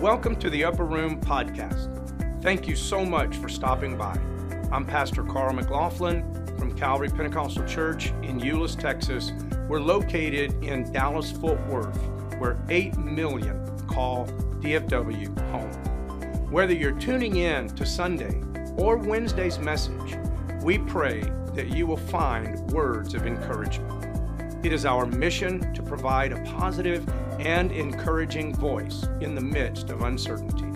Welcome to the Upper Room Podcast. Thank you so much for stopping by. I'm Pastor Carl McLaughlin from Calvary Pentecostal Church in Euless, Texas. We're located in Dallas Fort Worth, where 8 million call DFW home. Whether you're tuning in to Sunday or Wednesday's message, we pray that you will find words of encouragement. It is our mission to provide a positive and encouraging voice in the midst of uncertainty.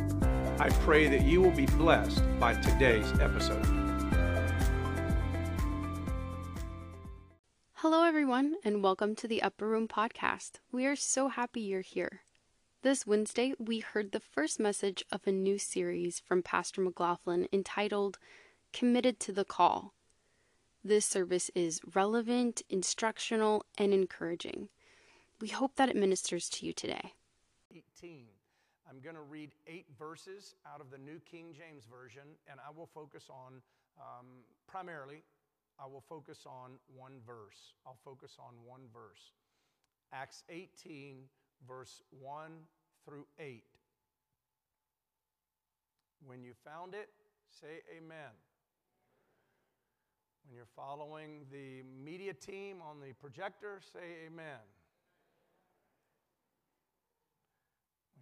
I pray that you will be blessed by today's episode. Hello, everyone, and welcome to the Upper Room Podcast. We are so happy you're here. This Wednesday, we heard the first message of a new series from Pastor McLaughlin entitled Committed to the Call. This service is relevant, instructional, and encouraging. We hope that it ministers to you today. 18. I'm going to read eight verses out of the New King James Version, and I will focus on um, primarily, I will focus on one verse. I'll focus on one verse. Acts 18, verse 1 through 8. When you found it, say amen. When you're following the media team on the projector, say amen.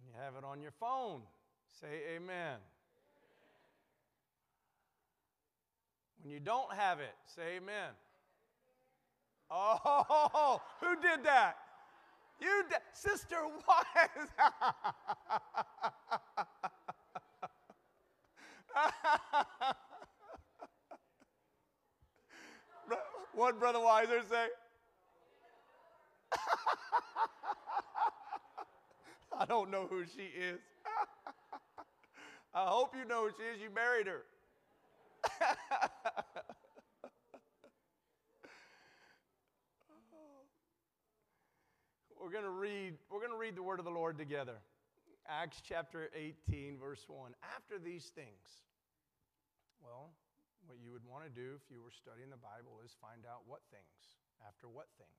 When you have it on your phone, say amen. When you don't have it, say amen. Oh, who did that? You. Sister Wise. what Brother Weiser say? I don't know who she is. I hope you know who she is. You married her. we're going to read we're going to read the word of the Lord together. Acts chapter 18 verse 1. After these things. Well, what you would want to do if you were studying the Bible is find out what things. After what things?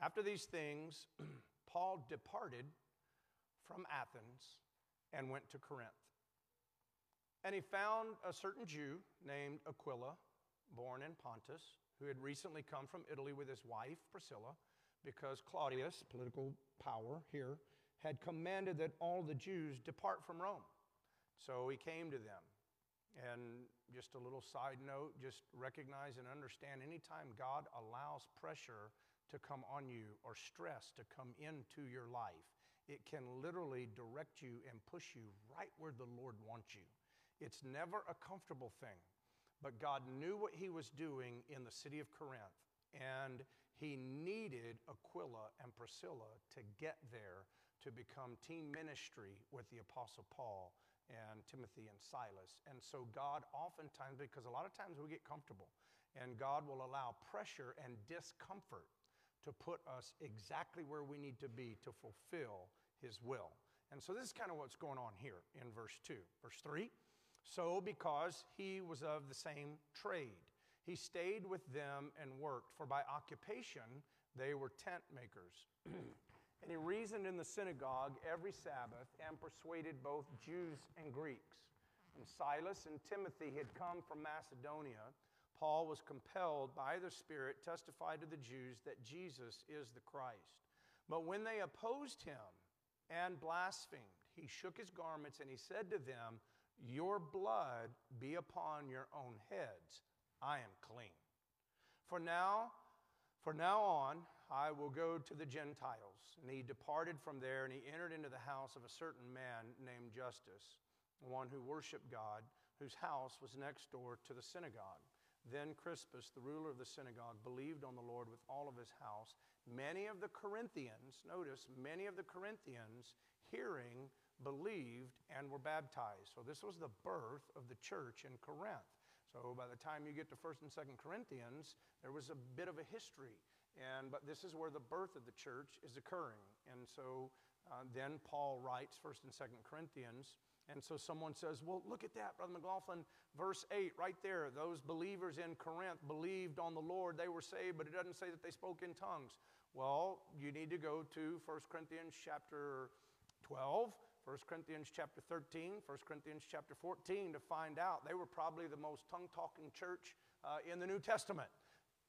After these things, Paul departed from Athens and went to Corinth. And he found a certain Jew named Aquila, born in Pontus, who had recently come from Italy with his wife, Priscilla, because Claudius, political power here, had commanded that all the Jews depart from Rome. So he came to them. And just a little side note, just recognize and understand anytime God allows pressure to come on you or stress to come into your life, it can literally direct you and push you right where the Lord wants you. It's never a comfortable thing, but God knew what He was doing in the city of Corinth, and He needed Aquila and Priscilla to get there to become team ministry with the Apostle Paul and Timothy and Silas. And so, God oftentimes, because a lot of times we get comfortable, and God will allow pressure and discomfort to put us exactly where we need to be to fulfill His will. And so, this is kind of what's going on here in verse 2. Verse 3 So, because he was of the same trade, he stayed with them and worked, for by occupation they were tent makers. And he reasoned in the synagogue every Sabbath and persuaded both Jews and Greeks. And Silas and Timothy had come from Macedonia. Paul was compelled by the Spirit testify to the Jews that Jesus is the Christ. But when they opposed him and blasphemed, he shook his garments and he said to them, Your blood be upon your own heads. I am clean. For now, for now on, I will go to the Gentiles. And he departed from there, and he entered into the house of a certain man named Justus, one who worshiped God, whose house was next door to the synagogue. Then Crispus, the ruler of the synagogue, believed on the Lord with all of his house. Many of the Corinthians, notice, many of the Corinthians, hearing, believed and were baptized. So this was the birth of the church in Corinth. So by the time you get to 1st and 2nd Corinthians, there was a bit of a history. And, but this is where the birth of the church is occurring. And so uh, then Paul writes 1st and 2nd Corinthians. And so someone says, Well, look at that, Brother McLaughlin, verse 8, right there. Those believers in Corinth believed on the Lord. They were saved, but it doesn't say that they spoke in tongues. Well, you need to go to 1 Corinthians chapter 12, 1 Corinthians chapter 13, 1 Corinthians chapter 14 to find out they were probably the most tongue talking church uh, in the New Testament.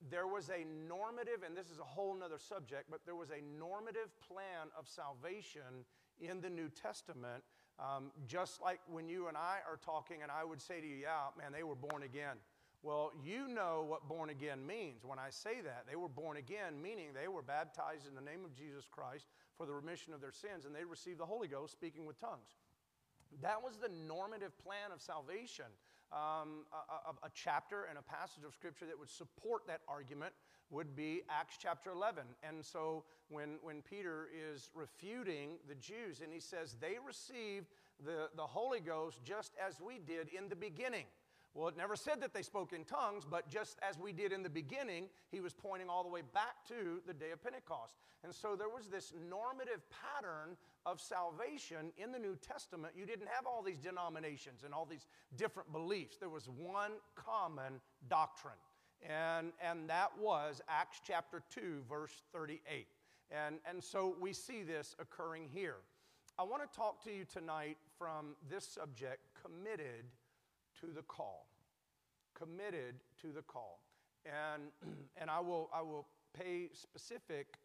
There was a normative, and this is a whole nother subject, but there was a normative plan of salvation in the New Testament. Um, just like when you and I are talking, and I would say to you, yeah, man, they were born again. Well, you know what born again means. When I say that, they were born again, meaning they were baptized in the name of Jesus Christ for the remission of their sins, and they received the Holy Ghost speaking with tongues. That was the normative plan of salvation. Um, a, a, chapter and a passage of scripture that would support that argument would be Acts chapter 11. And so when, when Peter is refuting the Jews and he says they received the, the Holy Ghost just as we did in the beginning. Well, it never said that they spoke in tongues, but just as we did in the beginning, he was pointing all the way back to the day of Pentecost. And so there was this normative pattern of salvation in the New Testament. You didn't have all these denominations and all these different beliefs, there was one common doctrine. And, and that was Acts chapter 2, verse 38. And, and so we see this occurring here. I want to talk to you tonight from this subject committed to the call. Committed to the call. And, and I, will, I will pay specific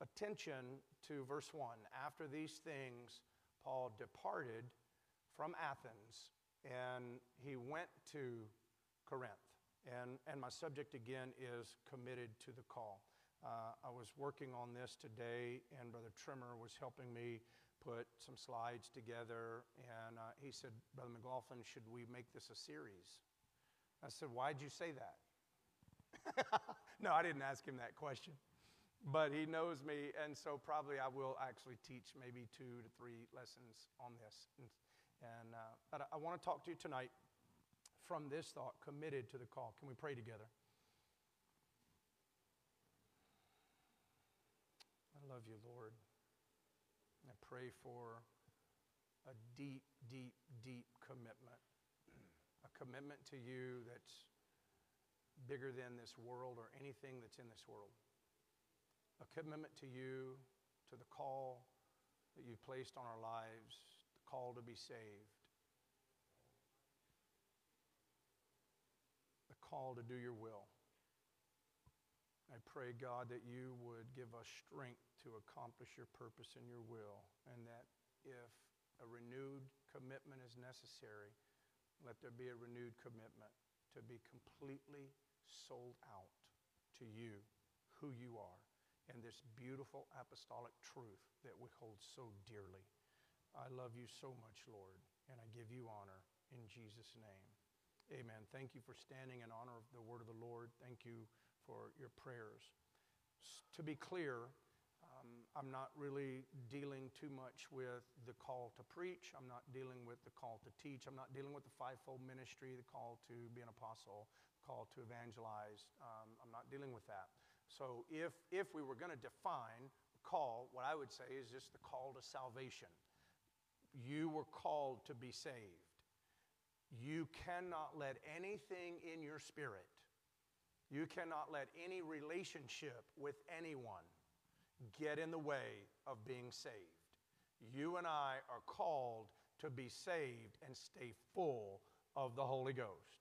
attention to verse 1. After these things, Paul departed from Athens and he went to Corinth. And, and my subject again is committed to the call. Uh, I was working on this today, and Brother Trimmer was helping me put some slides together, and uh, he said, Brother McLaughlin, should we make this a series? I said, Why'd you say that? no, I didn't ask him that question. But he knows me, and so probably I will actually teach maybe two to three lessons on this. And, and uh, but I, I want to talk to you tonight from this thought committed to the call. Can we pray together? I love you, Lord. Pray for a deep, deep, deep commitment. A commitment to you that's bigger than this world or anything that's in this world. A commitment to you, to the call that you've placed on our lives, the call to be saved, the call to do your will. I pray, God, that you would give us strength to accomplish your purpose and your will, and that if a renewed commitment is necessary, let there be a renewed commitment to be completely sold out to you, who you are, and this beautiful apostolic truth that we hold so dearly. I love you so much, Lord, and I give you honor in Jesus' name. Amen. Thank you for standing in honor of the word of the Lord. Thank you for your prayers. To be clear, um, I'm not really dealing too much with the call to preach. I'm not dealing with the call to teach. I'm not dealing with the fivefold ministry, the call to be an apostle, the call to evangelize. Um, I'm not dealing with that. So if, if we were going to define call, what I would say is just the call to salvation. You were called to be saved. You cannot let anything in your spirit you cannot let any relationship with anyone get in the way of being saved. You and I are called to be saved and stay full of the Holy Ghost.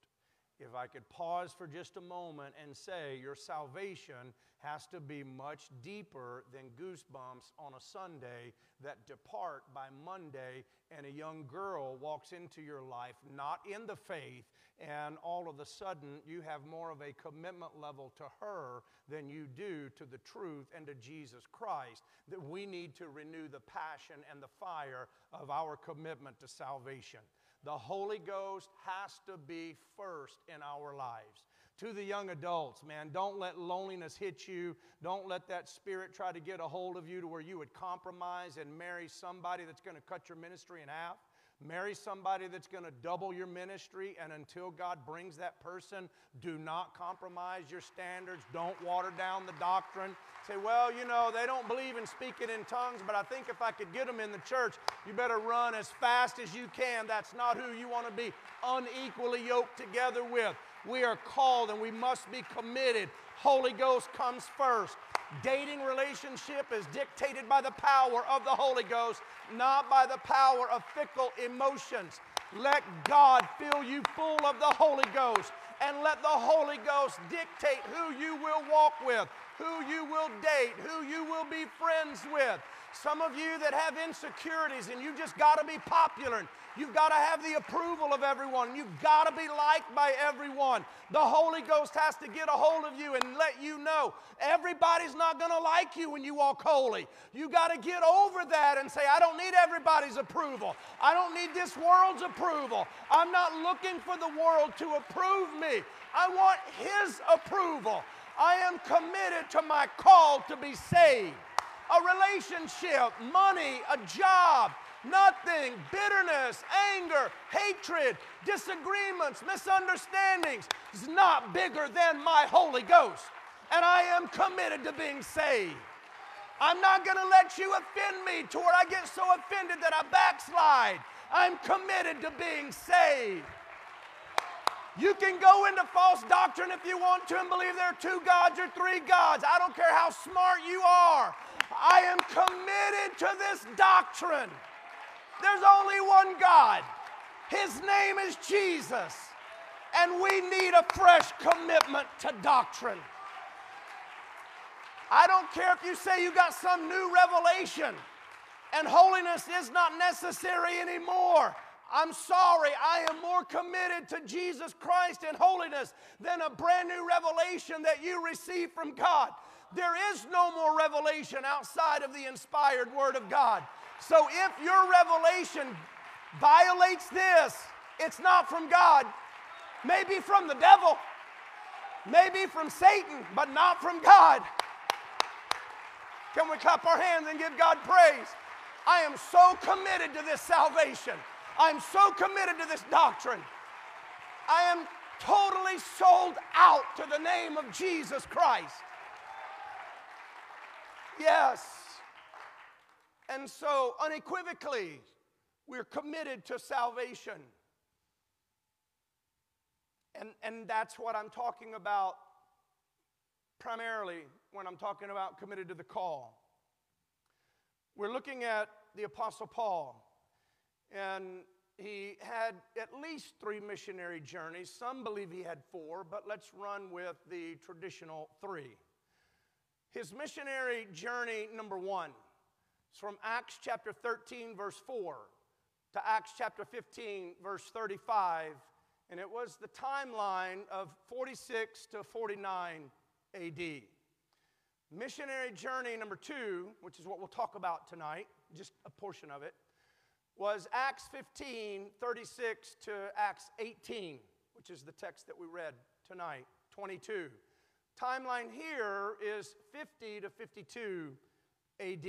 If I could pause for just a moment and say, your salvation has to be much deeper than goosebumps on a Sunday that depart by Monday, and a young girl walks into your life not in the faith, and all of a sudden you have more of a commitment level to her than you do to the truth and to Jesus Christ. That we need to renew the passion and the fire of our commitment to salvation. The Holy Ghost has to be first in our lives. To the young adults, man, don't let loneliness hit you. Don't let that spirit try to get a hold of you to where you would compromise and marry somebody that's going to cut your ministry in half. Marry somebody that's going to double your ministry, and until God brings that person, do not compromise your standards. Don't water down the doctrine. Say, well, you know, they don't believe in speaking in tongues, but I think if I could get them in the church, you better run as fast as you can. That's not who you want to be unequally yoked together with. We are called and we must be committed. Holy Ghost comes first. Dating relationship is dictated by the power of the Holy Ghost, not by the power of fickle emotions. Let God fill you full of the Holy Ghost and let the Holy Ghost dictate who you will walk with, who you will date, who you will be friends with. Some of you that have insecurities and you just got to be popular. You've got to have the approval of everyone. You've got to be liked by everyone. The Holy Ghost has to get a hold of you and let you know everybody's not going to like you when you walk holy. You got to get over that and say, I don't need everybody's approval. I don't need this world's approval. I'm not looking for the world to approve me. I want His approval. I am committed to my call to be saved a relationship, money, a job, nothing, bitterness, anger, hatred, disagreements, misunderstandings is not bigger than my Holy Ghost. And I am committed to being saved. I'm not going to let you offend me to where I get so offended that I backslide. I'm committed to being saved. You can go into false doctrine if you want to and believe there are two gods or three gods. I don't care how smart you are. I am committed to this doctrine. There's only one God. His name is Jesus. And we need a fresh commitment to doctrine. I don't care if you say you got some new revelation and holiness is not necessary anymore. I'm sorry, I am more committed to Jesus Christ and holiness than a brand new revelation that you receive from God. There is no more revelation outside of the inspired Word of God. So if your revelation violates this, it's not from God, maybe from the devil, maybe from Satan, but not from God. Can we clap our hands and give God praise? I am so committed to this salvation. I'm so committed to this doctrine. I am totally sold out to the name of Jesus Christ. Yes. And so, unequivocally, we're committed to salvation. And, and that's what I'm talking about primarily when I'm talking about committed to the call. We're looking at the Apostle Paul, and he had at least three missionary journeys. Some believe he had four, but let's run with the traditional three. His missionary journey, number one, is from Acts chapter 13, verse 4, to Acts chapter 15, verse 35, and it was the timeline of 46 to 49 AD. Missionary journey number two, which is what we'll talk about tonight, just a portion of it, was Acts 15, 36 to Acts 18, which is the text that we read tonight, 22. Timeline here is 50 to 52 AD.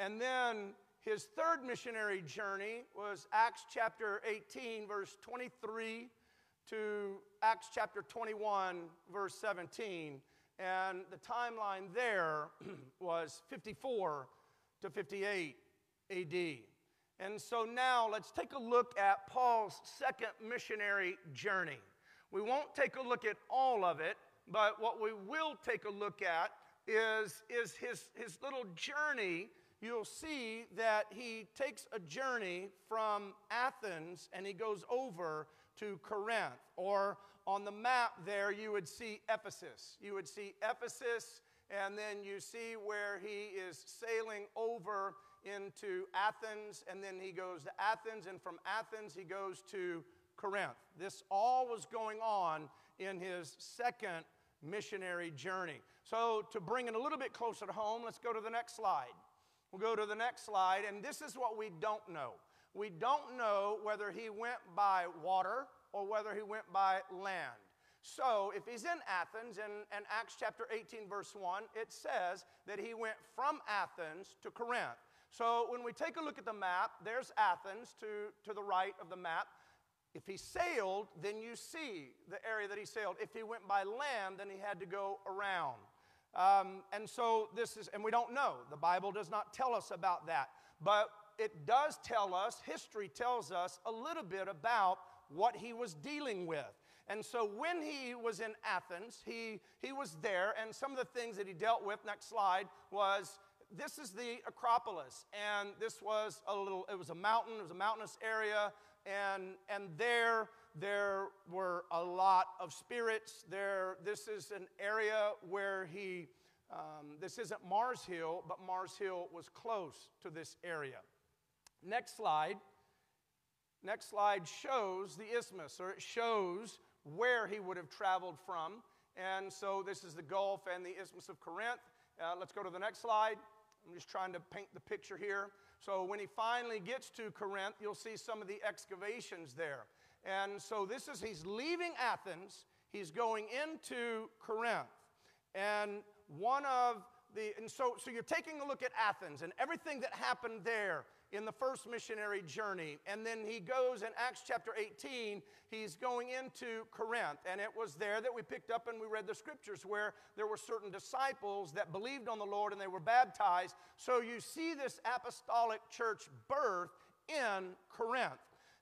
And then his third missionary journey was Acts chapter 18, verse 23 to Acts chapter 21, verse 17. And the timeline there was 54 to 58 AD. And so now let's take a look at Paul's second missionary journey. We won't take a look at all of it but what we will take a look at is, is his, his little journey. You'll see that he takes a journey from Athens and he goes over to Corinth. Or on the map there, you would see Ephesus. You would see Ephesus, and then you see where he is sailing over into Athens, and then he goes to Athens, and from Athens, he goes to Corinth. This all was going on in his second missionary journey. So, to bring it a little bit closer to home, let's go to the next slide. We'll go to the next slide, and this is what we don't know. We don't know whether he went by water or whether he went by land. So, if he's in Athens, in, in Acts chapter 18, verse 1, it says that he went from Athens to Corinth. So, when we take a look at the map, there's Athens to, to the right of the map. If he sailed, then you see the area that he sailed. If he went by land, then he had to go around. Um, and so this is, and we don't know. The Bible does not tell us about that. But it does tell us, history tells us a little bit about what he was dealing with. And so when he was in Athens, he, he was there, and some of the things that he dealt with, next slide, was this is the Acropolis. And this was a little, it was a mountain, it was a mountainous area, and, and there, there were a lot of spirits. There, this is an area where he, um, this isn't Mars Hill, but Mars Hill was close to this area. Next slide. Next slide shows the isthmus, or it shows where he would have traveled from. And so this is the Gulf and the Isthmus of Corinth. Uh, let's go to the next slide. I'm just trying to paint the picture here. So when he finally gets to Corinth, you'll see some of the excavations there. And so this is, he's leaving Athens, he's going into Corinth. And one of the, and so, so you're taking a look at Athens and everything that happened there in the first missionary journey. And then he goes in Acts chapter 18, he's going into Corinth. And it was there that we picked up and we read the scriptures where there were certain disciples that believed on the Lord and they were baptized. So you see this apostolic church birth in Corinth.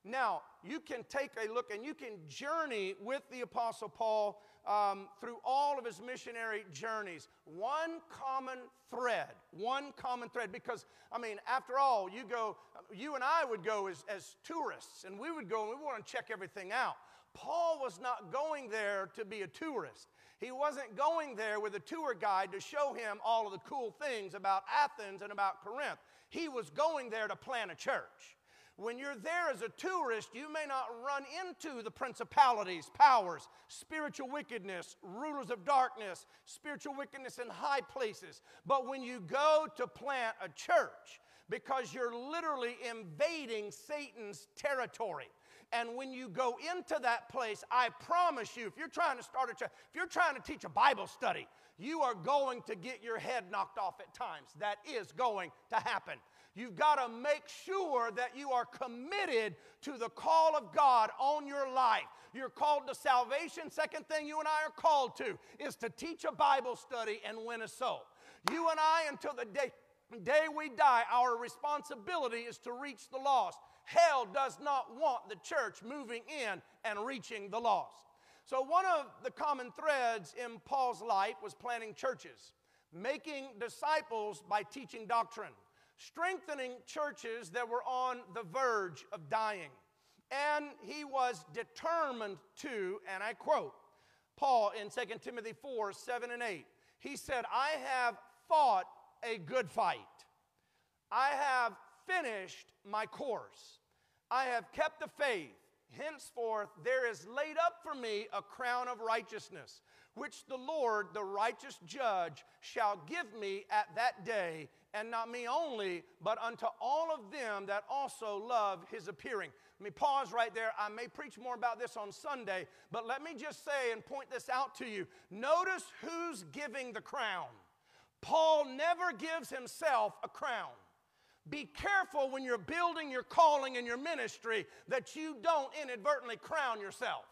Now, you can take a look and you can journey with the Apostle Paul um, through all of his missionary journeys. One common thread, one common thread, because, I mean, after all, you go, you and I would go as, as tourists, and we would go and we want to check everything out. Paul was not going there to be a tourist. He wasn't going there with a tour guide to show him all of the cool things about Athens and about Corinth. He was going there to plant a church. When you're there as a tourist, you may not run into the principalities, powers, spiritual wickedness, rulers of darkness, spiritual wickedness in high places. But when you go to plant a church, because you're literally invading Satan's territory. And when you go into that place, I promise you, if you're trying to start a church, if you're trying to teach a Bible study, you are going to get your head knocked off at times. That is going to happen. You've got to make sure that you are committed to the call of God on your life. You're called to salvation. Second thing you and I are called to is to teach a Bible study and win a soul. You and I, until the day, day we die, our responsibility is to reach the lost. Hell does not want the church moving in and reaching the lost. So, one of the common threads in Paul's life was planting churches, making disciples by teaching doctrine strengthening churches that were on the verge of dying. And he was determined to, and I quote, Paul in 2 Timothy 4 7 and 8. He said, I have fought a good fight. I have finished my course. I have kept the faith. Henceforth, there is laid up for me a crown of righteousness, which the Lord, the righteous judge, shall give me at that day, and not me only, but unto all of them that also love his appearing. Let me pause right there. I may preach more about this on Sunday, but let me just say and point this out to you. Notice who's giving the crown. Paul never gives himself a crown. Be careful when you're building your calling and your ministry that you don't inadvertently crown yourself.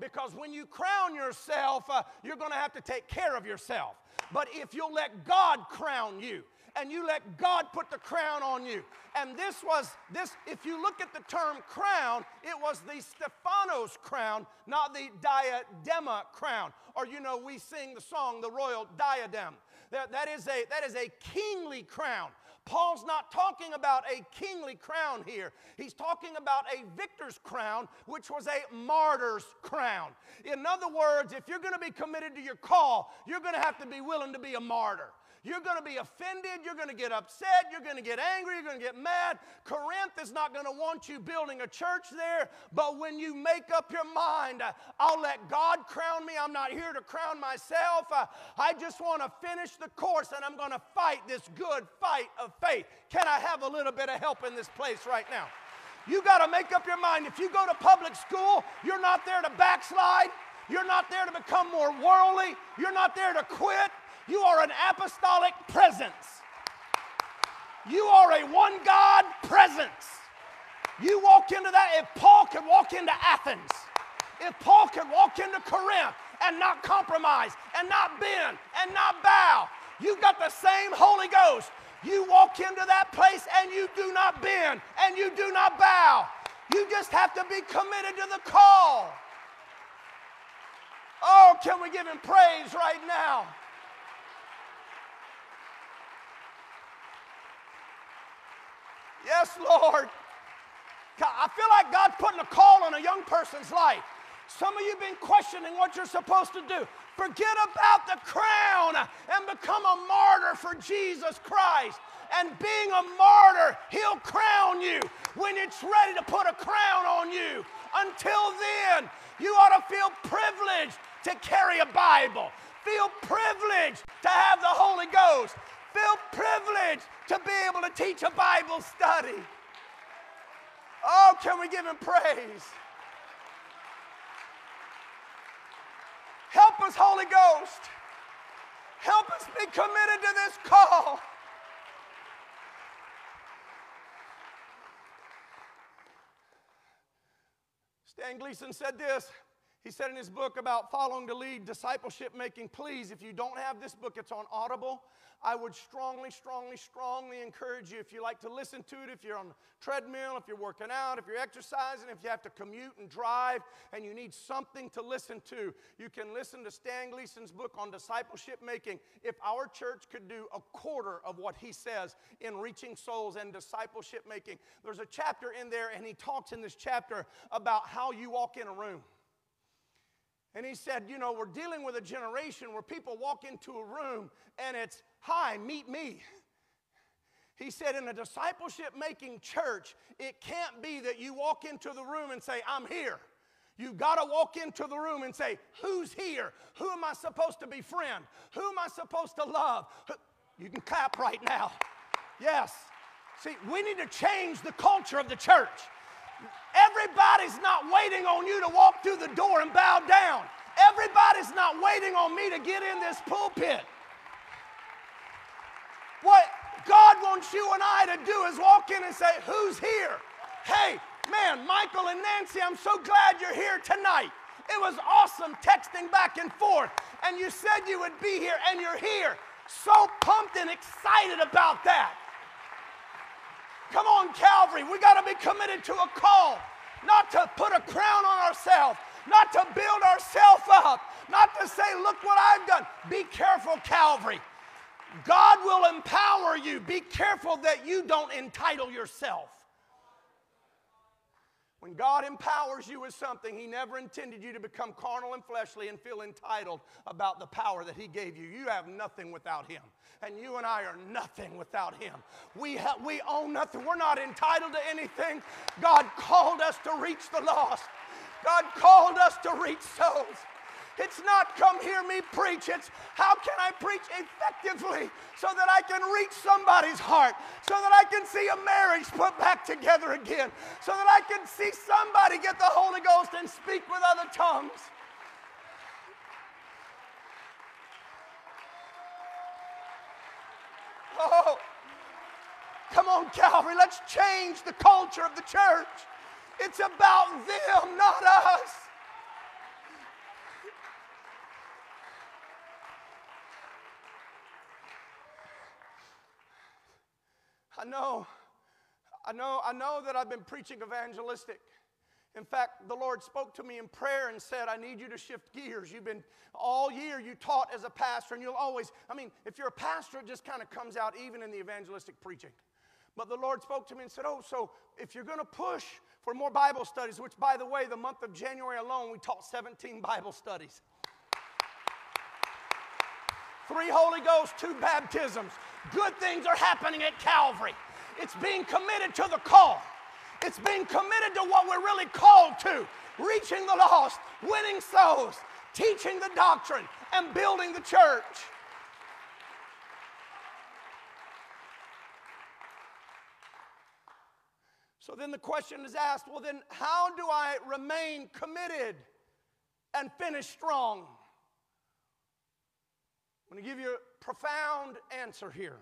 Because when you crown yourself, uh, you're going to have to take care of yourself. But if you'll let God crown you, and you let God put the crown on you. And this was this, if you look at the term crown, it was the Stephanos crown, not the diadema crown. Or you know, we sing the song, the royal diadem. That, that, is a, that is a kingly crown. Paul's not talking about a kingly crown here. He's talking about a victor's crown, which was a martyr's crown. In other words, if you're going to be committed to your call, you're going to have to be willing to be a martyr. You're going to be offended. You're going to get upset. You're going to get angry. You're going to get mad. Corinth is not going to want you building a church there. But when you make up your mind, I'll let God crown me. I'm not here to crown myself. Uh, I just want to finish the course and I'm going to fight this good fight of faith. Can I have a little bit of help in this place right now? You got to make up your mind. If you go to public school, you're not there to backslide. You're not there to become more worldly. You're not there to quit. You are an apostolic presence. You are a one God presence. You walk into that. If Paul could walk into Athens, if Paul could walk into Corinth and not compromise and not bend and not bow, you've got the same Holy Ghost. You walk into that place and you do not bend and you do not bow. You just have to be committed to the call. Oh, can we give him praise right now? Yes, Lord. I feel like God's putting a call on a young person's life. Some of you have been questioning what you're supposed to do. Forget about the crown and become a martyr for Jesus Christ. And being a martyr, He'll crown you when it's ready to put a crown on you. Until then, you ought to feel privileged to carry a Bible, feel privileged to have the Holy Ghost, feel privileged to be able to teach a Bible study. Oh, can we give Him praise? Help us, Holy Ghost. Help us be committed to this call. Stan Gleason said this. He said in his book about following the lead, discipleship making, please, if you don't have this book, it's on Audible. I would strongly, strongly, strongly encourage you if you like to listen to it, if you're on the treadmill, if you're working out, if you're exercising, if you have to commute and drive and you need something to listen to, you can listen to Stan Gleason's book on discipleship making. If our church could do a quarter of what he says in reaching souls and discipleship making, there's a chapter in there, and he talks in this chapter about how you walk in a room. And he said, You know, we're dealing with a generation where people walk into a room and it's, Hi, meet me. He said, In a discipleship making church, it can't be that you walk into the room and say, I'm here. You've got to walk into the room and say, Who's here? Who am I supposed to befriend? Who am I supposed to love? You can clap right now. Yes. See, we need to change the culture of the church. Everybody's not waiting on you to walk through the door and bow down. Everybody's not waiting on me to get in this pulpit. What God wants you and I to do is walk in and say, Who's here? Hey, man, Michael and Nancy, I'm so glad you're here tonight. It was awesome texting back and forth. And you said you would be here, and you're here. So pumped and excited about that. Come on, Calvary. We got to be committed to a call, not to put a crown on ourselves, not to build ourselves up, not to say, look what I've done. Be careful, Calvary. God will empower you. Be careful that you don't entitle yourself. When God empowers you with something, He never intended you to become carnal and fleshly and feel entitled about the power that He gave you. You have nothing without Him. And you and I are nothing without Him. We, ha- we own nothing. We're not entitled to anything. God called us to reach the lost, God called us to reach souls. It's not come hear me preach. It's how can I preach effectively so that I can reach somebody's heart, so that I can see a marriage put back together again, so that I can see somebody get the Holy Ghost and speak with other tongues. Oh, come on, Calvary, let's change the culture of the church. It's about them, not us. I know, I know, I know that I've been preaching evangelistic. In fact, the Lord spoke to me in prayer and said, I need you to shift gears. You've been all year, you taught as a pastor, and you'll always, I mean, if you're a pastor, it just kind of comes out even in the evangelistic preaching. But the Lord spoke to me and said, Oh, so if you're going to push for more Bible studies, which by the way, the month of January alone, we taught 17 Bible studies. Three Holy Ghost, two baptisms. Good things are happening at Calvary. It's being committed to the call. It's being committed to what we're really called to reaching the lost, winning souls, teaching the doctrine, and building the church. So then the question is asked well, then, how do I remain committed and finish strong? I'm going to give you a profound answer here.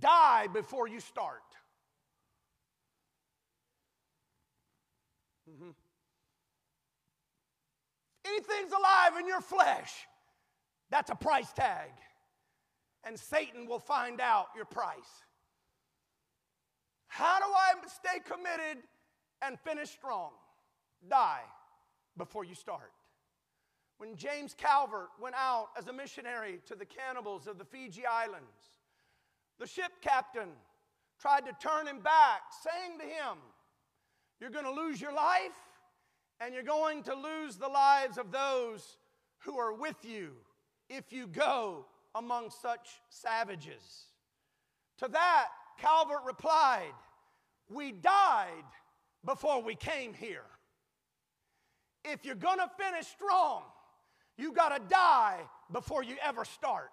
Die before you start. Mm-hmm. Anything's alive in your flesh, that's a price tag. And Satan will find out your price. How do I stay committed and finish strong? Die before you start. When James Calvert went out as a missionary to the cannibals of the Fiji Islands, the ship captain tried to turn him back, saying to him, You're going to lose your life, and you're going to lose the lives of those who are with you if you go among such savages. To that, Calvert replied, We died before we came here. If you're going to finish strong, you got to die before you ever start.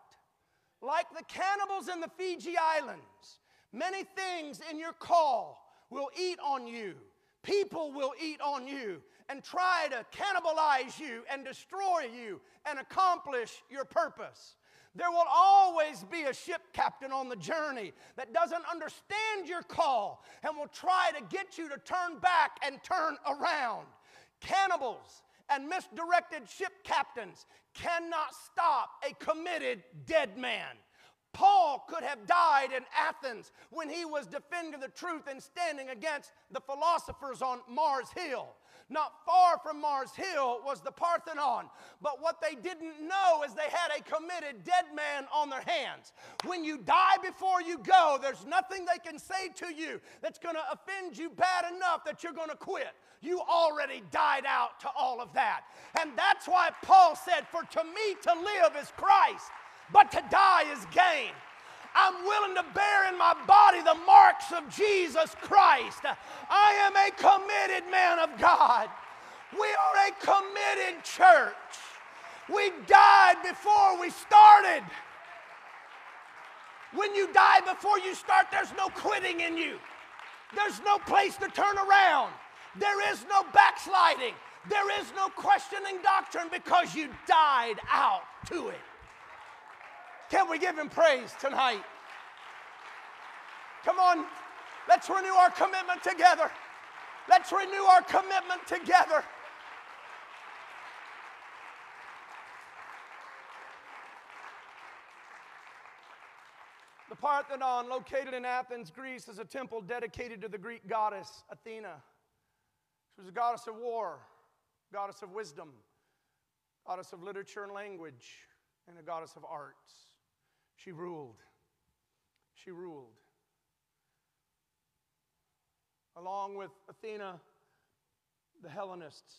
Like the cannibals in the Fiji Islands, many things in your call will eat on you. People will eat on you and try to cannibalize you and destroy you and accomplish your purpose. There will always be a ship captain on the journey that doesn't understand your call and will try to get you to turn back and turn around. Cannibals and misdirected ship captains cannot stop a committed dead man. Paul could have died in Athens when he was defending the truth and standing against the philosophers on Mars Hill. Not far from Mars Hill was the Parthenon. But what they didn't know is they had a committed dead man on their hands. When you die before you go, there's nothing they can say to you that's going to offend you bad enough that you're going to quit. You already died out to all of that. And that's why Paul said, For to me to live is Christ, but to die is gain. I'm willing to bear in my body the marks of Jesus Christ. I am a committed man of God. We are a committed church. We died before we started. When you die before you start, there's no quitting in you. There's no place to turn around. There is no backsliding. There is no questioning doctrine because you died out to it. Can we give him praise tonight? Come on, let's renew our commitment together. Let's renew our commitment together. The Parthenon, located in Athens, Greece, is a temple dedicated to the Greek goddess Athena. She was a goddess of war, goddess of wisdom, goddess of literature and language, and a goddess of arts. She ruled. She ruled. Along with Athena, the Hellenists,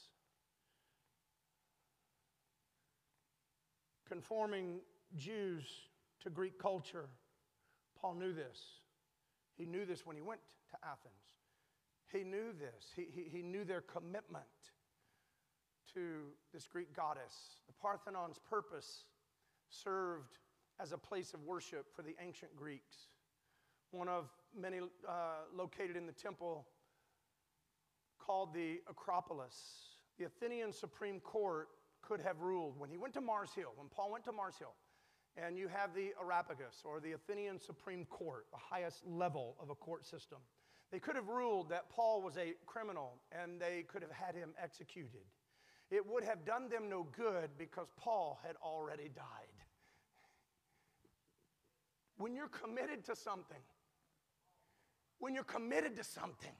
conforming Jews to Greek culture. Paul knew this. He knew this when he went to Athens. He knew this. He, he, he knew their commitment to this Greek goddess. The Parthenon's purpose served as a place of worship for the ancient Greeks. One of many uh, located in the temple called the Acropolis. The Athenian Supreme Court could have ruled when he went to Mars Hill, when Paul went to Mars Hill, and you have the Areopagus or the Athenian Supreme Court, the highest level of a court system. They could have ruled that Paul was a criminal and they could have had him executed. It would have done them no good because Paul had already died. When you're committed to something, when you're committed to something,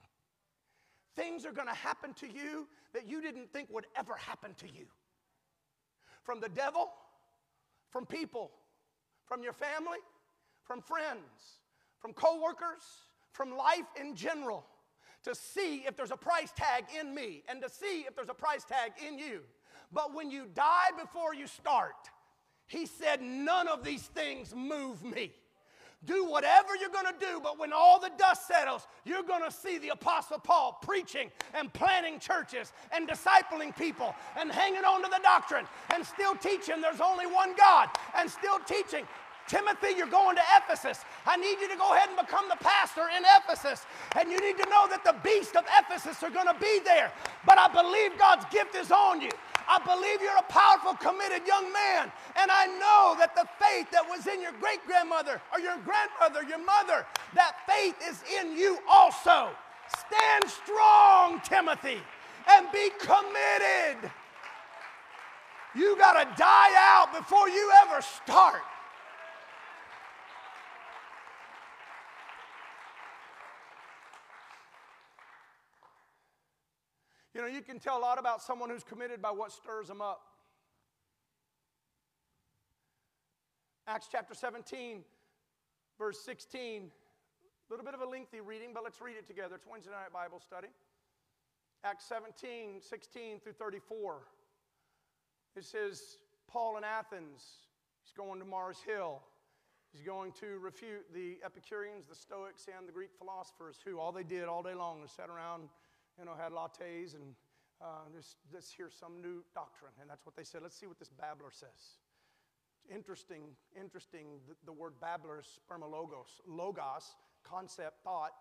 things are going to happen to you that you didn't think would ever happen to you. From the devil, from people, from your family, from friends, from coworkers, from life in general to see if there's a price tag in me and to see if there's a price tag in you. But when you die before you start, he said, None of these things move me. Do whatever you're going to do, but when all the dust settles, you're going to see the Apostle Paul preaching and planting churches and discipling people and hanging on to the doctrine and still teaching there's only one God and still teaching Timothy, you're going to Ephesus. I need you to go ahead and become the pastor in Ephesus. And you need to know that the beast of Ephesus are going to be there. But I believe God's gift is on you. I believe you're a powerful, committed young man. And I know that the faith that was in your great grandmother or your grandmother, your mother, that faith is in you also. Stand strong, Timothy, and be committed. You got to die out before you ever start. You know, you can tell a lot about someone who's committed by what stirs them up. Acts chapter 17, verse 16. A little bit of a lengthy reading, but let's read it together. It's Wednesday night Bible study. Acts 17, 16 through 34. It says, Paul in Athens, he's going to Mars Hill. He's going to refute the Epicureans, the Stoics, and the Greek philosophers who all they did all day long was sat around, you know, had lattes and uh, just, let's hear some new doctrine. And that's what they said. Let's see what this babbler says. Interesting, interesting. The, the word babbler is spermologos, logos, concept, thought,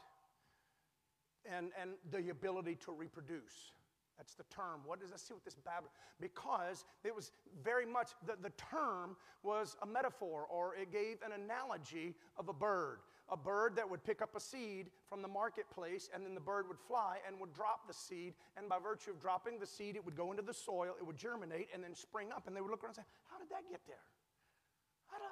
and, and the ability to reproduce. That's the term. What does that see with this babbler? Because it was very much, the, the term was a metaphor or it gave an analogy of a bird. A bird that would pick up a seed from the marketplace and then the bird would fly and would drop the seed. And by virtue of dropping the seed, it would go into the soil, it would germinate and then spring up. And they would look around and say, How did that get there? How did,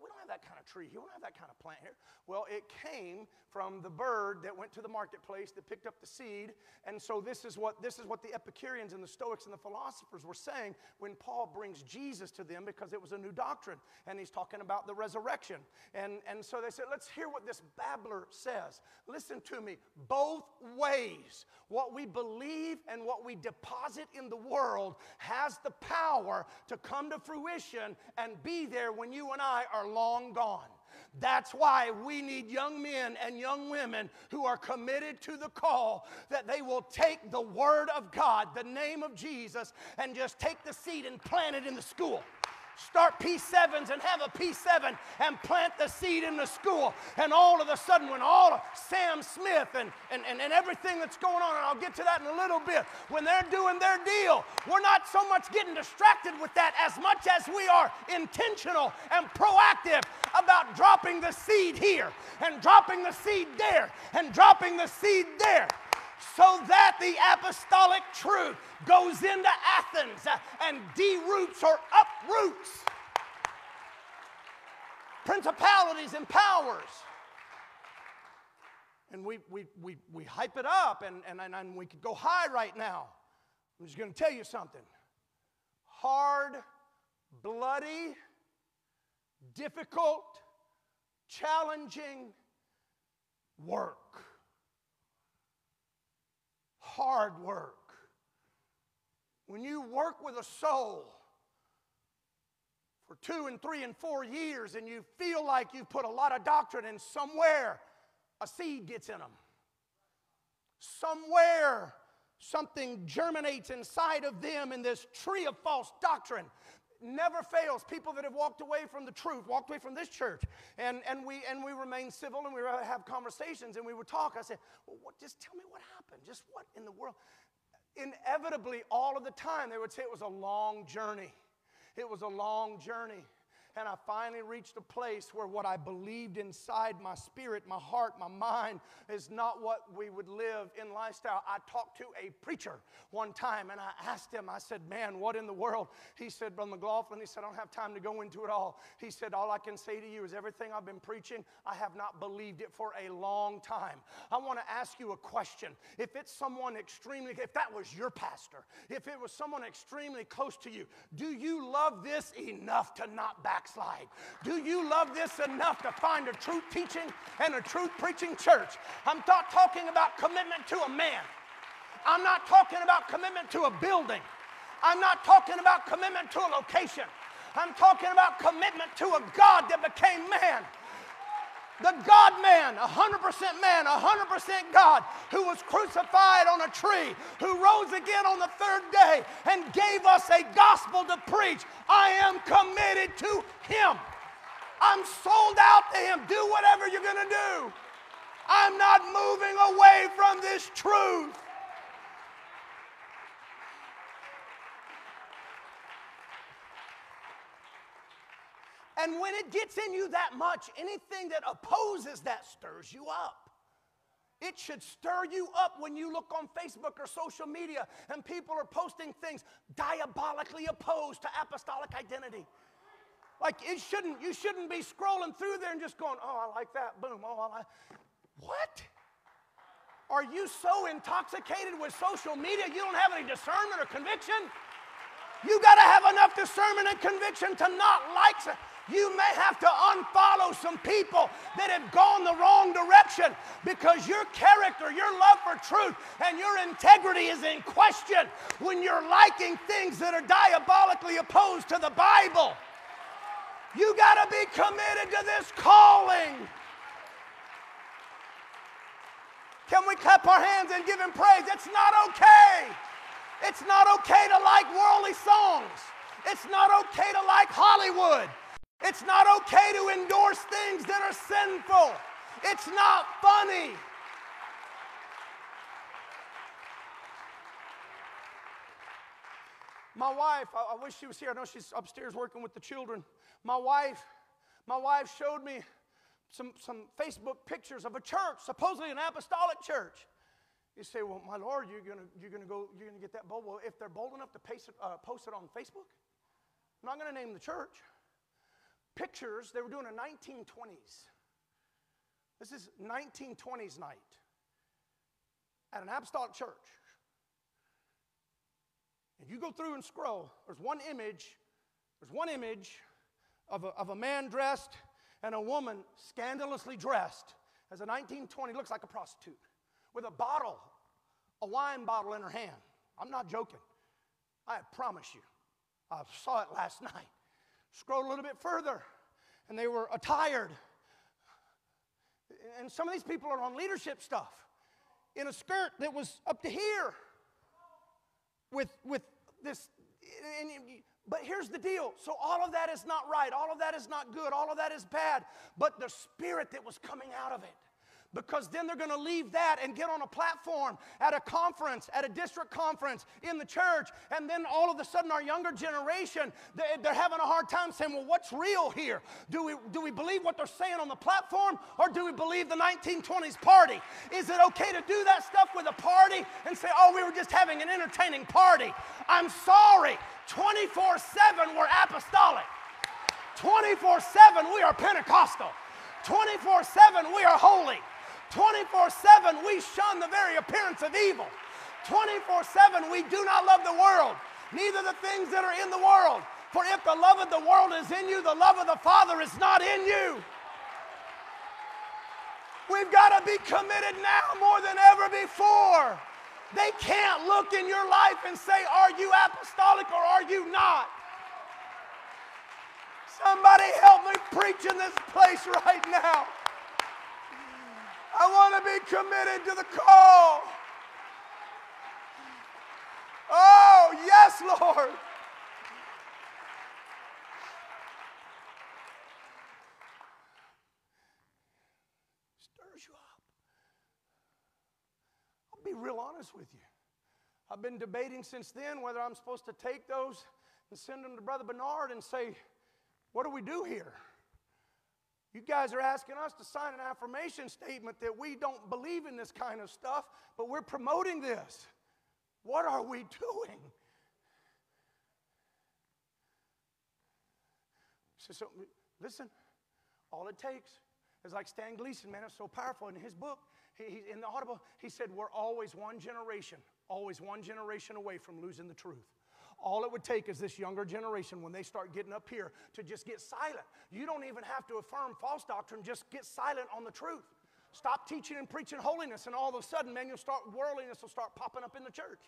we don't have that kind of tree here. We don't have that kind of plant here. Well, it came from the bird that went to the marketplace that picked up the seed. And so this is what, this is what the Epicureans and the Stoics and the philosophers were saying when Paul brings Jesus to them because it was a new doctrine. And he's talking about the resurrection. And, and so they said, let's hear what this babbler says. Listen to me. Both ways, what we believe and what we deposit in the world has the power to come to fruition and be there when you and I are long gone. That's why we need young men and young women who are committed to the call that they will take the Word of God, the name of Jesus, and just take the seed and plant it in the school start P7s and have a P7 and plant the seed in the school. And all of a sudden, when all of Sam Smith and, and, and, and everything that's going on, and I'll get to that in a little bit, when they're doing their deal, we're not so much getting distracted with that as much as we are intentional and proactive about dropping the seed here and dropping the seed there and dropping the seed there so that the apostolic truth goes into Athens and deroots or uproots principalities and powers. And we, we, we, we hype it up, and, and, and we could go high right now. I'm just going to tell you something hard, bloody, difficult, challenging work hard work. When you work with a soul for two and three and four years and you feel like you've put a lot of doctrine in somewhere, a seed gets in them. Somewhere, something germinates inside of them in this tree of false doctrine never fails. People that have walked away from the truth, walked away from this church, and, and, we, and we remain civil and we have conversations and we would talk. I said, well, what, just tell me what happened. Just what in the world? Inevitably, all of the time, they would say it was a long journey. It was a long journey. And I finally reached a place where what I believed inside my spirit, my heart, my mind is not what we would live in lifestyle. I talked to a preacher one time and I asked him, I said, Man, what in the world? He said, Brother McLaughlin, he said, I don't have time to go into it all. He said, All I can say to you is everything I've been preaching, I have not believed it for a long time. I want to ask you a question. If it's someone extremely, if that was your pastor, if it was someone extremely close to you, do you love this enough to not back? Backslide. Do you love this enough to find a truth teaching and a truth preaching church? I'm not talking about commitment to a man. I'm not talking about commitment to a building. I'm not talking about commitment to a location. I'm talking about commitment to a God that became man the God man, 100% man, 100% God, who was crucified on a tree, who rose again on the third day and gave us a gospel to preach. I am committed to Him. I'm sold out to Him. Do whatever you're going to do. I'm not moving away from this truth. And when it gets in you that much, anything that opposes that stirs you up. It should stir you up when you look on Facebook or social media and people are posting things diabolically opposed to apostolic identity. Like it shouldn't, you shouldn't be scrolling through there and just going, oh, I like that, boom, oh, I like. What? Are you so intoxicated with social media you don't have any discernment or conviction? You got to have enough discernment and conviction to not like. You may have to unfollow some people that have gone the wrong direction because your character, your love for truth, and your integrity is in question when you're liking things that are diabolically opposed to the Bible. You got to be committed to this calling. Can we clap our hands and give him praise? It's not okay. It's not okay to like worldly songs. It's not okay to like Hollywood. It's not okay to endorse things that are sinful. It's not funny. My wife, I, I, wish she was here. I know she's upstairs working with the children. My wife, my wife showed me some, some Facebook pictures of a church, supposedly an apostolic church. You say, well, my Lord, you're gonna, you're gonna go, you're gonna get that bold. Well, if they're bold enough to it, uh, post it on Facebook, I'm not gonna name the church pictures they were doing in 1920s. This is 1920s night at an apostolic church. If you go through and scroll, there's one image, there's one image of a, of a man dressed and a woman scandalously dressed as a 1920, looks like a prostitute, with a bottle, a wine bottle in her hand. I'm not joking. I promise you. I saw it last night. Scroll a little bit further, and they were attired. And some of these people are on leadership stuff in a skirt that was up to here with, with this. but here's the deal. So, all of that is not right. All of that is not good. All of that is bad. But the spirit that was coming out of it because then they're going to leave that and get on a platform at a conference, at a district conference in the church. And then all of a sudden, our younger generation, they're having a hard time saying, well, what's real here? Do we, do we believe what they're saying on the platform or do we believe the 1920s party? Is it okay to do that stuff with a party and say, oh, we were just having an entertaining party? I'm sorry. 24 7, we're apostolic. 24 7, we are Pentecostal. 24 7, we are holy. 24 7, we shun the very appearance of evil. 24 7, we do not love the world, neither the things that are in the world. For if the love of the world is in you, the love of the Father is not in you. We've got to be committed now more than ever before. They can't look in your life and say, Are you apostolic or are you not? Somebody help me preach in this place right now. I want to be committed to the call. Oh, yes, Lord. Stirs you up. I'll be real honest with you. I've been debating since then whether I'm supposed to take those and send them to Brother Bernard and say, What do we do here? You guys are asking us to sign an affirmation statement that we don't believe in this kind of stuff, but we're promoting this. What are we doing? So, so listen, all it takes is like Stan Gleason, man, it's so powerful. In his book, he, in the Audible, he said, We're always one generation, always one generation away from losing the truth. All it would take is this younger generation, when they start getting up here, to just get silent. You don't even have to affirm false doctrine, just get silent on the truth. Stop teaching and preaching holiness, and all of a sudden, man, you'll start worldliness will start popping up in the church.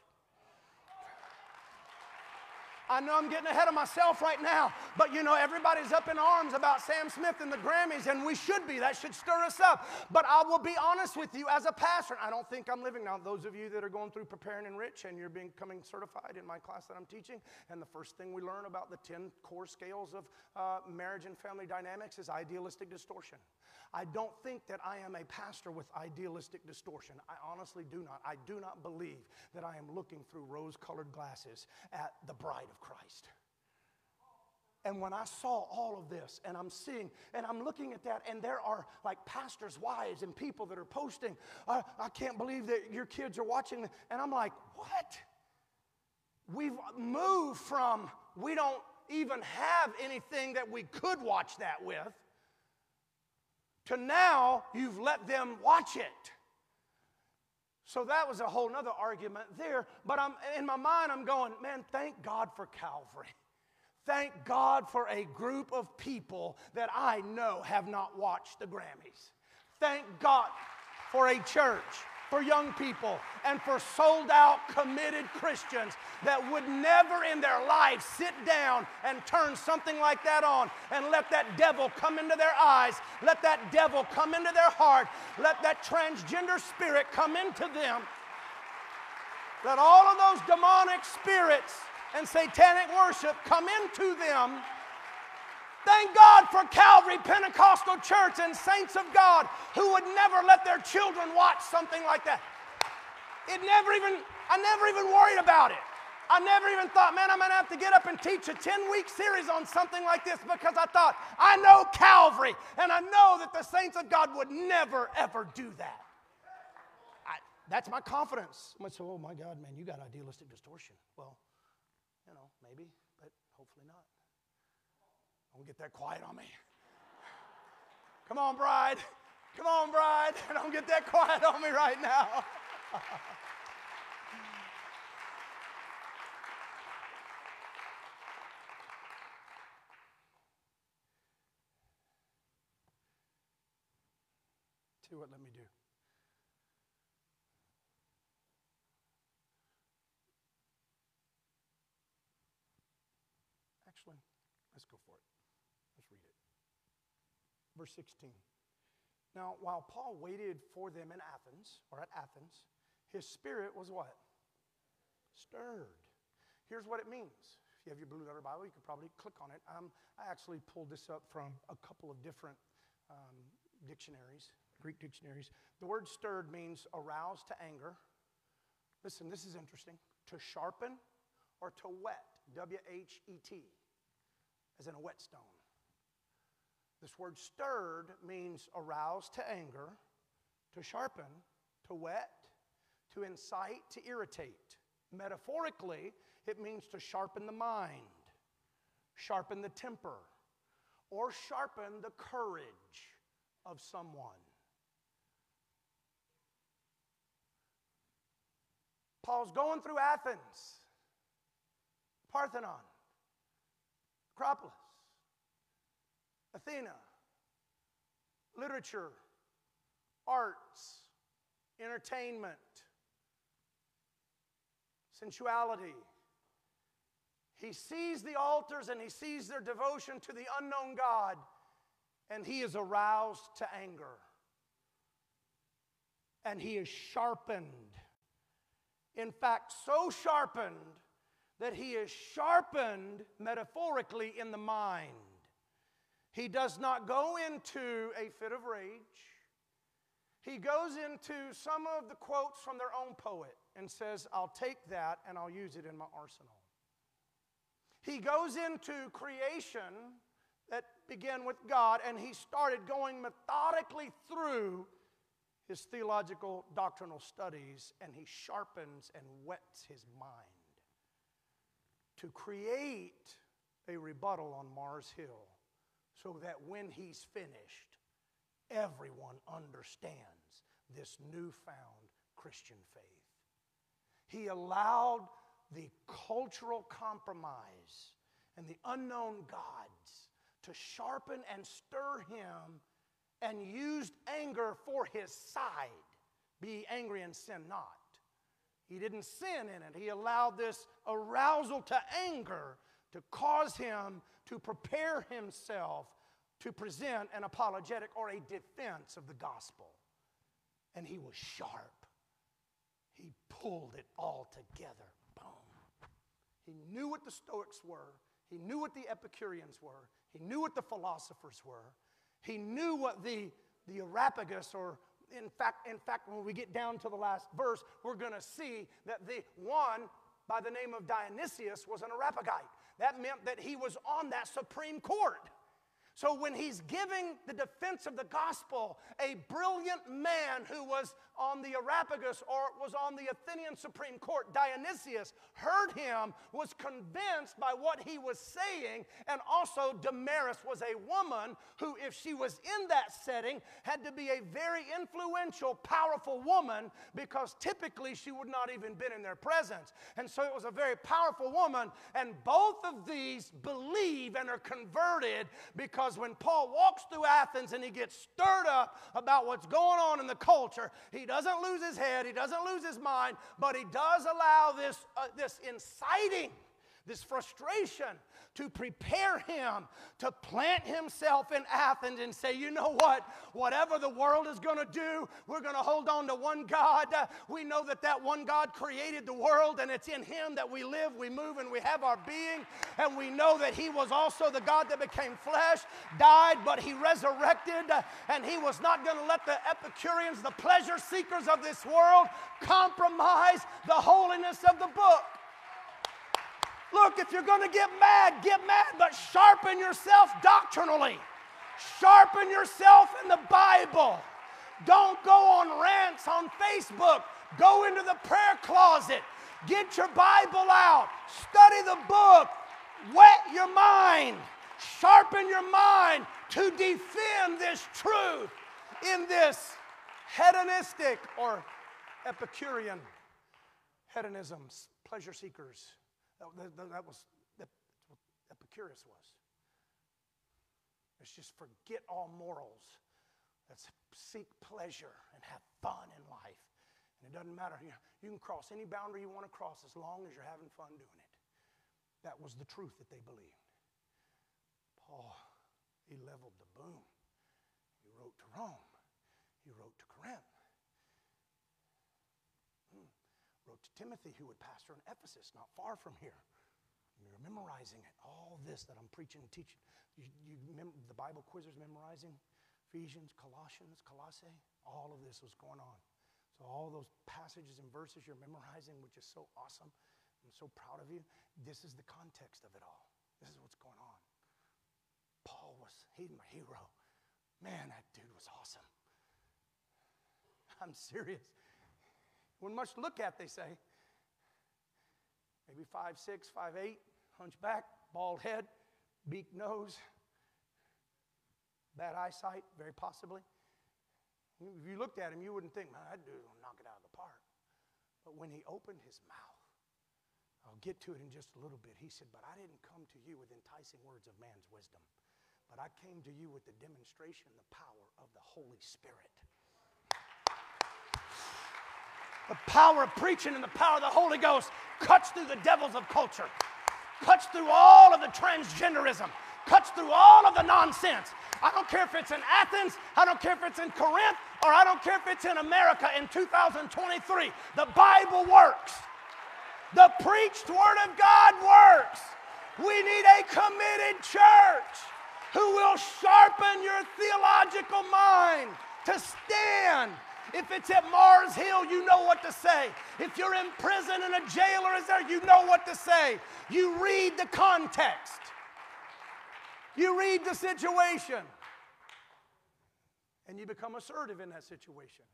I know I'm getting ahead of myself right now, but you know, everybody's up in arms about Sam Smith and the Grammys, and we should be. That should stir us up. But I will be honest with you as a pastor, I don't think I'm living now. Those of you that are going through Prepare-Enrich and you're becoming certified in my class that I'm teaching, and the first thing we learn about the 10 core scales of uh, marriage and family dynamics is idealistic distortion. I don't think that I am a pastor with idealistic distortion. I honestly do not. I do not believe that I am looking through rose colored glasses at the bride of Christ. And when I saw all of this, and I'm seeing, and I'm looking at that, and there are like pastors' wives and people that are posting, I, I can't believe that your kids are watching. And I'm like, what? We've moved from we don't even have anything that we could watch that with to now you've let them watch it. So that was a whole nother argument there. But I'm, in my mind, I'm going, man, thank God for Calvary. Thank God for a group of people that I know have not watched the Grammys. Thank God for a church, for young people, and for sold out, committed Christians that would never in their life sit down and turn something like that on and let that devil come into their eyes, let that devil come into their heart, let that transgender spirit come into them. Let all of those demonic spirits and satanic worship come into them. Thank God for Calvary Pentecostal Church and saints of God who would never let their children watch something like that. It never even, I never even worried about it. I never even thought, man, I'm to have to get up and teach a 10 week series on something like this because I thought, I know Calvary and I know that the saints of God would never, ever do that. I, that's my confidence. I say, oh my God, man, you got idealistic distortion. Well, you know, maybe. Don't get that quiet on me. Come on, bride. Come on, bride. Don't get that quiet on me right now. See what let me do. Actually, let's go for it. Verse 16. Now, while Paul waited for them in Athens, or at Athens, his spirit was what? Stirred. Here's what it means. If you have your blue letter Bible, you could probably click on it. Um, I actually pulled this up from a couple of different um, dictionaries, Greek dictionaries. The word stirred means aroused to anger. Listen, this is interesting. To sharpen or to whet, W H E T, as in a whetstone. This word stirred means aroused to anger, to sharpen, to whet, to incite, to irritate. Metaphorically, it means to sharpen the mind, sharpen the temper, or sharpen the courage of someone. Paul's going through Athens, Parthenon, Acropolis, Athena, literature, arts, entertainment, sensuality. He sees the altars and he sees their devotion to the unknown God, and he is aroused to anger. And he is sharpened. In fact, so sharpened that he is sharpened metaphorically in the mind. He does not go into a fit of rage. He goes into some of the quotes from their own poet and says, I'll take that and I'll use it in my arsenal. He goes into creation that began with God and he started going methodically through his theological doctrinal studies and he sharpens and whets his mind to create a rebuttal on Mars Hill so that when he's finished, everyone understands this newfound Christian faith. He allowed the cultural compromise and the unknown gods to sharpen and stir him and used anger for his side. Be angry and sin not. He didn't sin in it. He allowed this arousal to anger to cause him to prepare himself to present an apologetic or a defense of the gospel. And he was sharp. He pulled it all together. Boom. He knew what the Stoics were, he knew what the Epicureans were, he knew what the philosophers were, he knew what the, the Areopagus or in fact, in fact, when we get down to the last verse, we're going to see that the one by the name of Dionysius was an Areopagite. That meant that he was on that Supreme Court. So when he's giving the defense of the gospel, a brilliant man who was on the Areopagus or was on the Athenian Supreme Court, Dionysius, heard him, was convinced by what he was saying, and also Damaris was a woman who, if she was in that setting, had to be a very influential, powerful woman because typically she would not even been in their presence. And so it was a very powerful woman, and both of these believe and are converted because when Paul walks through Athens and he gets stirred up about what's going on in the culture, he doesn't lose his head, he doesn't lose his mind, but he does allow this, uh, this inciting, this frustration to prepare him to plant himself in Athens and say, you know what? Whatever the world is going to do, we're going to hold on to one God. We know that that one God created the world, and it's in him that we live, we move, and we have our being. And we know that he was also the God that became flesh, died, but he resurrected, and he was not going to let the Epicureans, the pleasure seekers of this world, compromise the holiness of the book. Look, if you're going to get mad, get mad, but sharpen yourself doctrinally. Sharpen yourself in the Bible. Don't go on rants on Facebook. Go into the prayer closet. Get your Bible out. Study the book. Whet your mind. Sharpen your mind to defend this truth in this hedonistic or Epicurean hedonism, pleasure seekers. That, that, that was that, what Epicurus was. Let's just forget all morals. Let's seek pleasure and have fun in life. And it doesn't matter. You, you can cross any boundary you want to cross as long as you're having fun doing it. That was the truth that they believed. Paul, he leveled the boom. He wrote to Rome. He wrote to Corinth. Wrote to Timothy, who would pastor in Ephesus, not far from here. You're memorizing it. All this that I'm preaching and teaching. You, you mem- the Bible quizzers memorizing Ephesians, Colossians, Colossae. All of this was going on. So all those passages and verses you're memorizing, which is so awesome. I'm so proud of you. This is the context of it all. This is what's going on. Paul was, he's my hero. Man, that dude was awesome. I'm serious. When much to look at, they say. Maybe five, six, five, eight, hunchback, bald head, beak nose, bad eyesight, very possibly. If you looked at him, you wouldn't think, man, that dude will knock it out of the park. But when he opened his mouth, I'll get to it in just a little bit. He said, But I didn't come to you with enticing words of man's wisdom, but I came to you with the demonstration, the power of the Holy Spirit. The power of preaching and the power of the Holy Ghost cuts through the devils of culture, cuts through all of the transgenderism, cuts through all of the nonsense. I don't care if it's in Athens, I don't care if it's in Corinth, or I don't care if it's in America in 2023. The Bible works. The preached Word of God works. We need a committed church who will sharpen your theological mind to stand if it's at Mars Hill, you know what to say. If you're in prison and a jailer is there, you know what to say. You read the context, you read the situation, and you become assertive in that situation.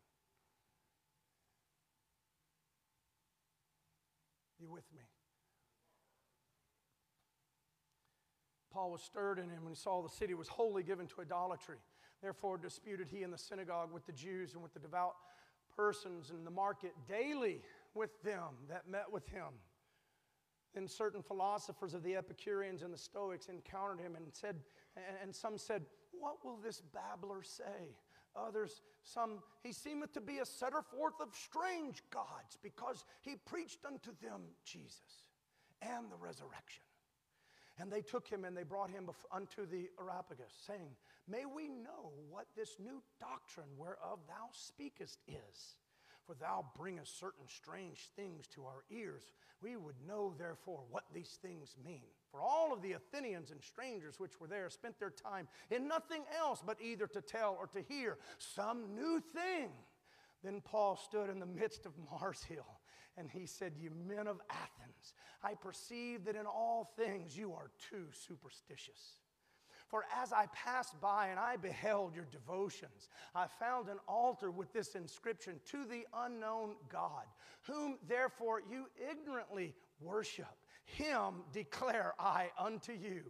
You with me? Paul was stirred in him when he saw the city was wholly given to idolatry. Therefore, disputed he in the synagogue with the Jews and with the devout persons in the market daily with them that met with him. Then certain philosophers of the Epicureans and the Stoics encountered him and said, and some said, What will this babbler say? Others, some, he seemeth to be a setter forth of strange gods, because he preached unto them Jesus and the resurrection. And they took him and they brought him unto the Areopagus, saying, May we know what this new doctrine whereof thou speakest is. For thou bringest certain strange things to our ears. We would know, therefore, what these things mean. For all of the Athenians and strangers which were there spent their time in nothing else but either to tell or to hear some new thing. Then Paul stood in the midst of Mars Hill and he said, You men of Athens, I perceive that in all things you are too superstitious. For as I passed by and I beheld your devotions, I found an altar with this inscription To the unknown God, whom therefore you ignorantly worship. Him declare I unto you.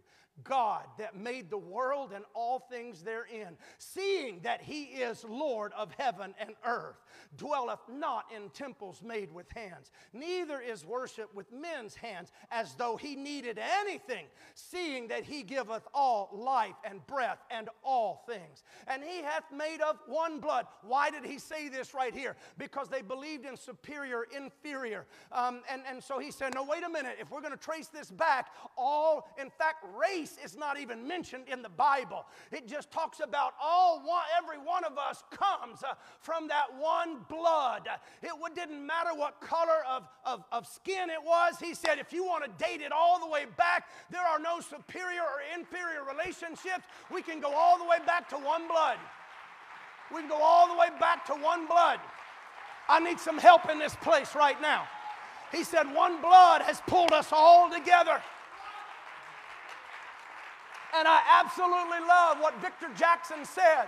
God that made the world and all things therein, seeing that he is Lord of heaven and earth, dwelleth not in temples made with hands, neither is worship with men's hands, as though he needed anything, seeing that he giveth all life and breath and all things. And he hath made of one blood. Why did he say this right here? Because they believed in superior, inferior. Um, and, and so he said, No, wait a minute. If we're going to trace this back, all, in fact, race is not even mentioned in the Bible. It just talks about all one, every one of us comes uh, from that one blood. It didn't matter what color of, of, of skin it was. He said, if you want to date it all the way back, there are no superior or inferior relationships. We can go all the way back to one blood. We can go all the way back to one blood. I need some help in this place right now. He said, One blood has pulled us all together. And I absolutely love what Victor Jackson said.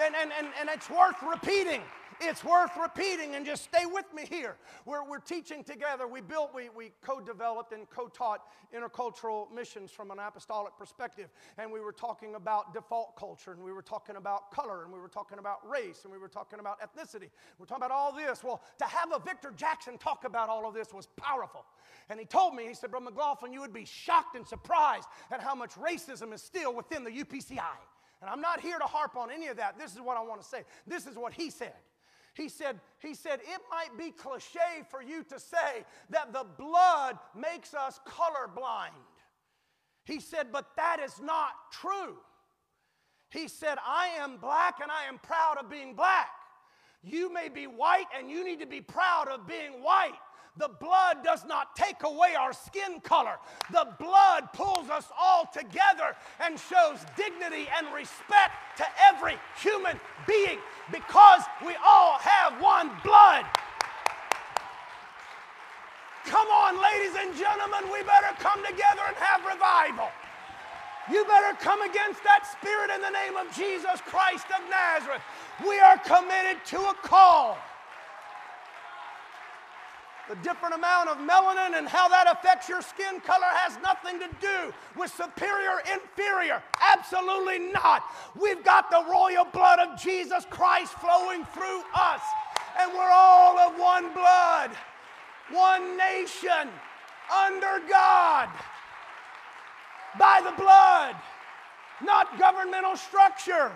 And, and, and, and it's worth repeating. It's worth repeating and just stay with me here. We're, we're teaching together. We built, we, we co developed and co taught intercultural missions from an apostolic perspective. And we were talking about default culture, and we were talking about color, and we were talking about race, and we were talking about ethnicity. We're talking about all this. Well, to have a Victor Jackson talk about all of this was powerful. And he told me, he said, Brother McLaughlin, you would be shocked and surprised at how much racism is still within the UPCI. And I'm not here to harp on any of that. This is what I want to say. This is what he said. He said, he said, it might be cliche for you to say that the blood makes us colorblind. He said, but that is not true. He said, I am black and I am proud of being black. You may be white and you need to be proud of being white. The blood does not take away our skin color. The blood pulls us all together and shows dignity and respect to every human being because we all have one blood. Come on, ladies and gentlemen, we better come together and have revival. You better come against that spirit in the name of Jesus Christ of Nazareth. We are committed to a call the different amount of melanin and how that affects your skin color has nothing to do with superior, inferior. Absolutely not. We've got the royal blood of Jesus Christ flowing through us, and we're all of one blood, one nation, under God, by the blood, not governmental structure,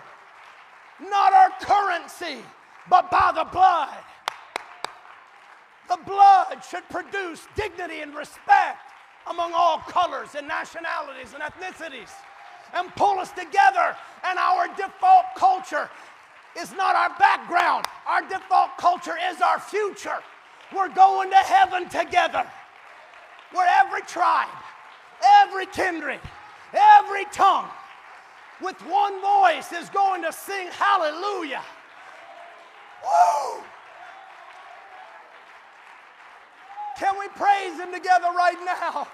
not our currency, but by the blood. The blood should produce dignity and respect among all colors and nationalities and ethnicities and pull us together. And our default culture is not our background, our default culture is our future. We're going to heaven together, where every tribe, every kindred, every tongue, with one voice is going to sing hallelujah. Woo! Can we praise Him together right now?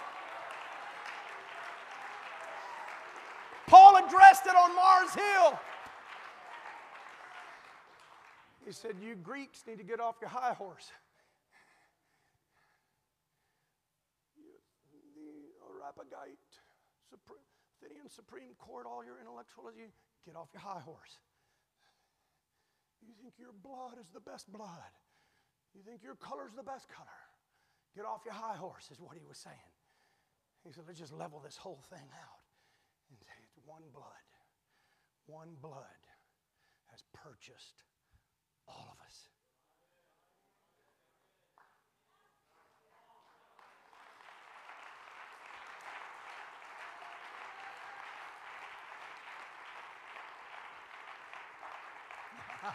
Paul addressed it on Mars Hill. He said, You Greeks need to get off your high horse. The Areopagite, Athenian Supreme Court, all your intellectualism, get off your high horse. You think your blood is the best blood. You think your color is the best color. Get off your high horse, is what he was saying. He said, let's just level this whole thing out and say it's one blood. One blood has purchased all of us.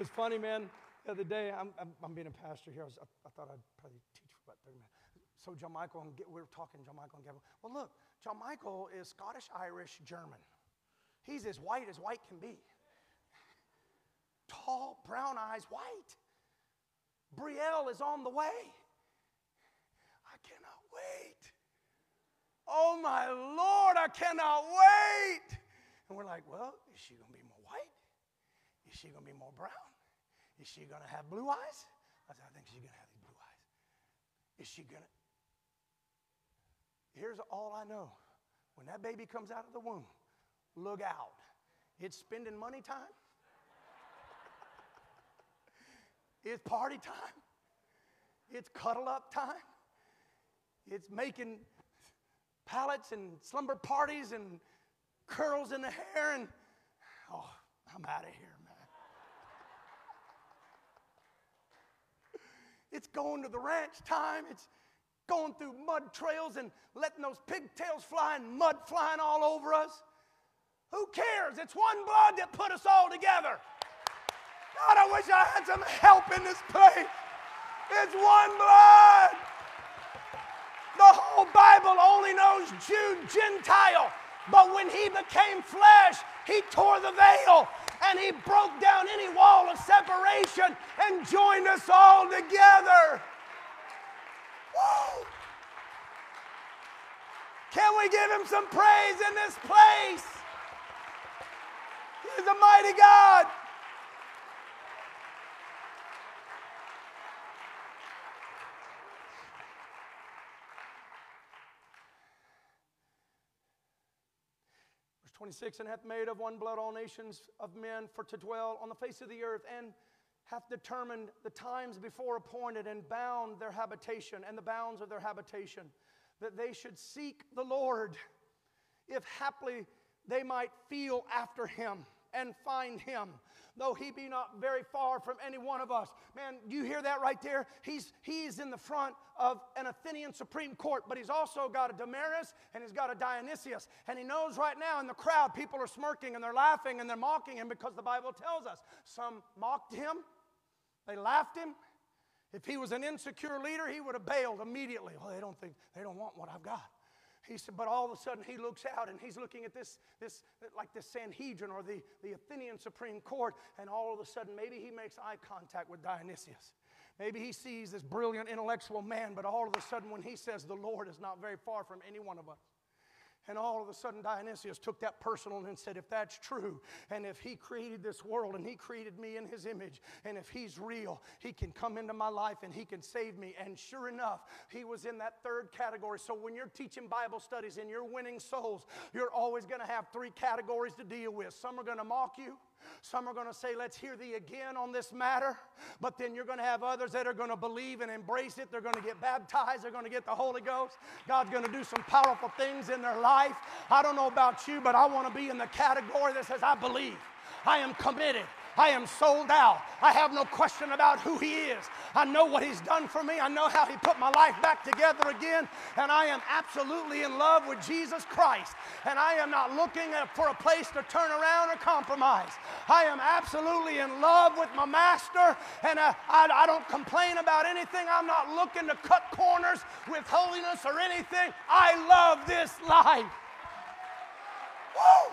it's funny, man the other day, I'm, I'm, I'm being a pastor here. I, was, I, I, thought I'd probably teach for about 30 minutes. So, John Michael, and we were talking, John Michael and Gavin. Well, look, John Michael is Scottish, Irish, German. He's as white as white can be. Tall, brown eyes, white. Brielle is on the way. I cannot wait. Oh my Lord, I cannot wait. And we're like, Well, is she going to be more white? Is she going to be more brown? Is she going to have blue eyes? I said, I think she's going to have these blue eyes. Is she going to? Here's all I know. When that baby comes out of the womb, look out. It's spending money time. it's party time. It's cuddle up time. It's making pallets and slumber parties and curls in the hair and oh, I'm out of here, man. It's going to the ranch time. It's going through mud trails and letting those pigtails fly and mud flying all over us. Who cares? It's one blood that put us all together. God, I wish I had some help in this place. It's one blood. The whole Bible only knows Jew, Gentile. But when he became flesh, he tore the veil and he broke down any wall of separation and joined us all together. Woo! Can we give him some praise in this place? He's a mighty God. Verse 26 and hath made of one blood all nations of men for to dwell on the face of the earth and hath determined the times before appointed and bound their habitation and the bounds of their habitation that they should seek the Lord if haply they might feel after him and find him though he be not very far from any one of us. Man, do you hear that right there? He's, he's in the front of an Athenian Supreme Court, but he's also got a Damaris and he's got a Dionysius. And he knows right now in the crowd, people are smirking and they're laughing and they're mocking him because the Bible tells us. Some mocked him, they laughed him. If he was an insecure leader, he would have bailed immediately. Well, they don't think, they don't want what I've got. He said, but all of a sudden he looks out and he's looking at this, this like the Sanhedrin or the, the Athenian Supreme Court, and all of a sudden maybe he makes eye contact with Dionysius. Maybe he sees this brilliant intellectual man, but all of a sudden when he says the Lord is not very far from any one of us, and all of a sudden, Dionysius took that personal and said, If that's true, and if he created this world and he created me in his image, and if he's real, he can come into my life and he can save me. And sure enough, he was in that third category. So when you're teaching Bible studies and you're winning souls, you're always going to have three categories to deal with. Some are going to mock you. Some are going to say, Let's hear thee again on this matter. But then you're going to have others that are going to believe and embrace it. They're going to get baptized. They're going to get the Holy Ghost. God's going to do some powerful things in their life. I don't know about you, but I want to be in the category that says, I believe. I am committed. I am sold out. I have no question about who He is. I know what He's done for me. I know how He put my life back together again. And I am absolutely in love with Jesus Christ. And I am not looking for a place to turn around or compromise. I am absolutely in love with my Master. And I, I, I don't complain about anything. I'm not looking to cut corners with holiness or anything. I love this life. Woo!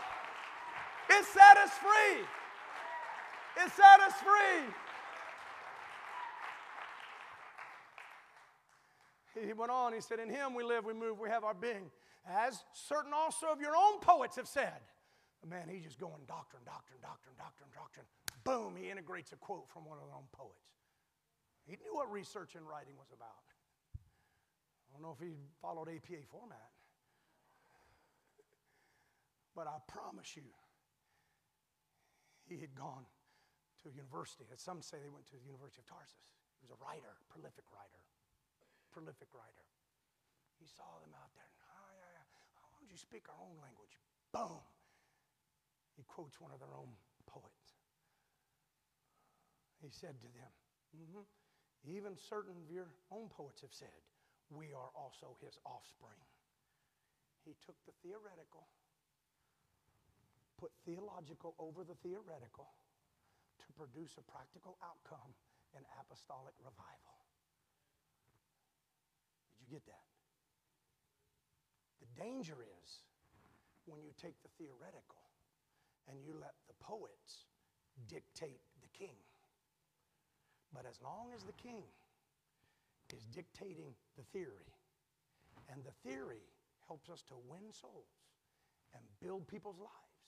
It set us free. It set us free. He went on, he said, In him we live, we move, we have our being. As certain also of your own poets have said. Man, he's just going doctrine, doctrine, doctrine, doctrine, doctrine. Boom, he integrates a quote from one of their own poets. He knew what research and writing was about. I don't know if he followed APA format. But I promise you, he had gone to a university. As some say, they went to the University of Tarsus. He was a writer, prolific writer, prolific writer. He saw them out there. Oh, yeah, yeah. Why don't you speak our own language? Boom. He quotes one of their own poets. He said to them, mm-hmm, Even certain of your own poets have said, We are also his offspring. He took the theoretical, put theological over the theoretical produce a practical outcome in apostolic revival. Did you get that? The danger is when you take the theoretical and you let the poets dictate the king. But as long as the king is dictating the theory, and the theory helps us to win souls and build people's lives,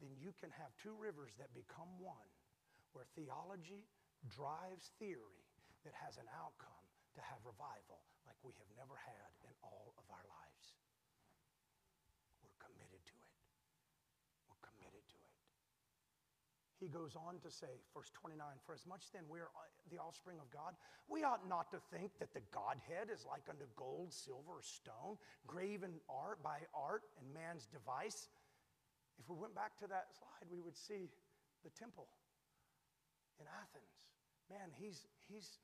then you can have two rivers that become one, where theology drives theory that has an outcome to have revival like we have never had in all of our lives. We're committed to it. We're committed to it. He goes on to say, verse 29, for as much then we are uh, the offspring of God, we ought not to think that the Godhead is like unto gold, silver, or stone, graven art by art and man's device. If we went back to that slide, we would see the temple in Athens. Man, he's, he's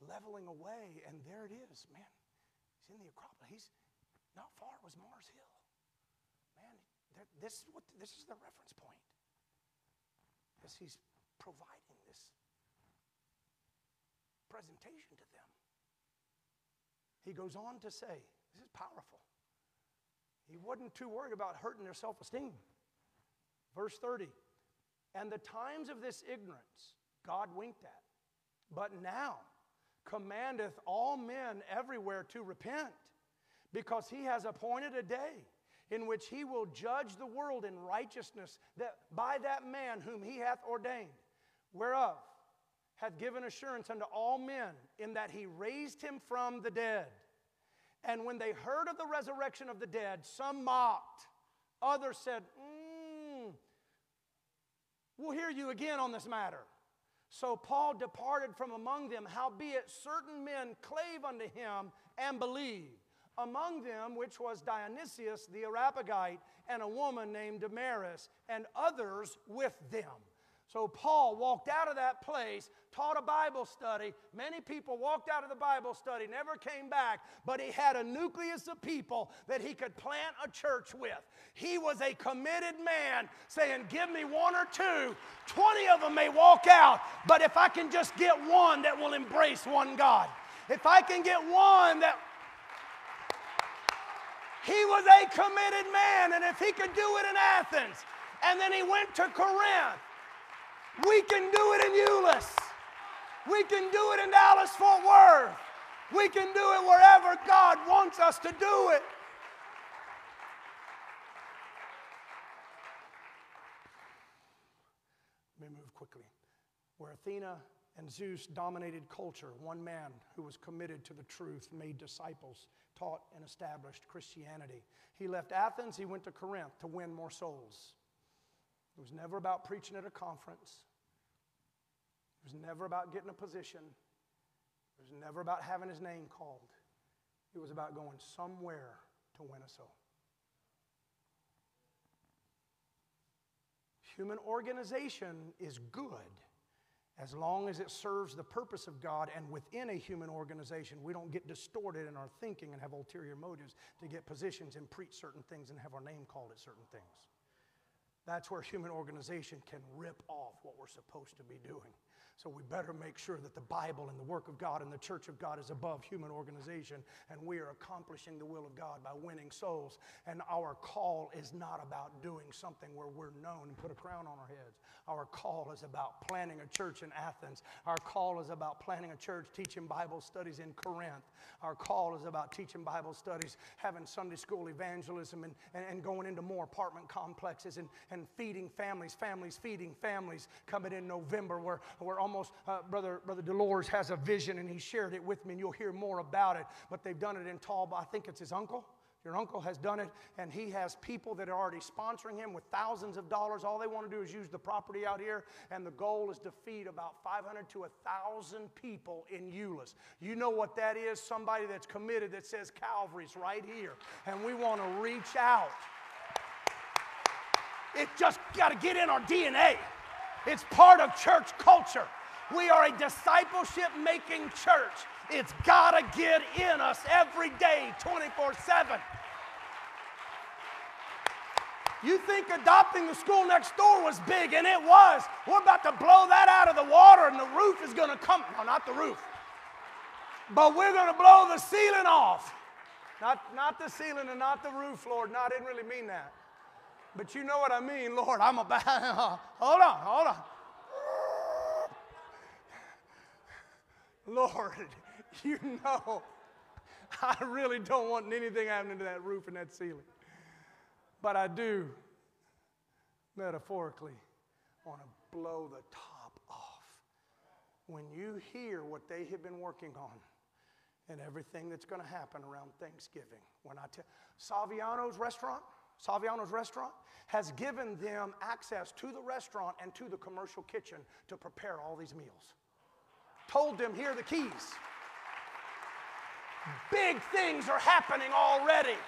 leveling away, and there it is. Man, he's in the Acropolis. He's not far was Mars Hill. Man, this, is, what, this is the reference point as he's providing this presentation to them. He goes on to say, This is powerful. He wasn't too worried about hurting their self esteem. Verse 30 And the times of this ignorance God winked at, but now commandeth all men everywhere to repent, because he has appointed a day in which he will judge the world in righteousness that by that man whom he hath ordained, whereof hath given assurance unto all men, in that he raised him from the dead. And when they heard of the resurrection of the dead, some mocked, others said, We'll hear you again on this matter. So Paul departed from among them, howbeit certain men clave unto him and believed among them which was Dionysius the Areopagite and a woman named Damaris and others with them. So Paul walked out of that place, taught a Bible study. Many people walked out of the Bible study, never came back, but he had a nucleus of people that he could plant a church with. He was a committed man saying, Give me one or two. 20 of them may walk out, but if I can just get one that will embrace one God, if I can get one that he was a committed man, and if he could do it in Athens, and then he went to Corinth, we can do it in Euless. We can do it in Dallas Fort Worth. We can do it wherever God wants us to do it. Let me move quickly. Where Athena and Zeus dominated culture, one man who was committed to the truth made disciples taught and established Christianity. He left Athens, he went to Corinth to win more souls. It was never about preaching at a conference, it was never about getting a position, it was never about having his name called. It was about going somewhere to win a soul. Human organization is good as long as it serves the purpose of God and within a human organization, we don't get distorted in our thinking and have ulterior motives to get positions and preach certain things and have our name called at certain things. That's where human organization can rip off what we're supposed to be doing. So we better make sure that the Bible and the work of God and the church of God is above human organization and we are accomplishing the will of God by winning souls. And our call is not about doing something where we're known and put a crown on our heads. Our call is about planting a church in Athens. Our call is about planting a church, teaching Bible studies in Corinth. Our call is about teaching Bible studies, having Sunday school evangelism, and, and, and going into more apartment complexes and, and feeding families, families feeding families coming in November where, where almost uh, brother brother Dolores has a vision and he shared it with me and you'll hear more about it. But they've done it in Tall. I think it's his uncle. Your uncle has done it, and he has people that are already sponsoring him with thousands of dollars. All they want to do is use the property out here, and the goal is to feed about 500 to 1,000 people in Euless. You know what that is? Somebody that's committed that says Calvary's right here, and we want to reach out. It just got to get in our DNA. It's part of church culture. We are a discipleship making church. It's got to get in us every day, 24 7. You think adopting the school next door was big, and it was. We're about to blow that out of the water, and the roof is going to come. No, not the roof. But we're going to blow the ceiling off. Not, not the ceiling and not the roof, Lord. No, I didn't really mean that. But you know what I mean, Lord. I'm about. hold on, hold on. Lord, you know I really don't want anything happening to that roof and that ceiling. But I do, metaphorically, want to blow the top off. When you hear what they have been working on and everything that's going to happen around Thanksgiving, when I tell Saviano's restaurant, Saviano's restaurant has given them access to the restaurant and to the commercial kitchen to prepare all these meals. Told them, here are the keys. Big things are happening already.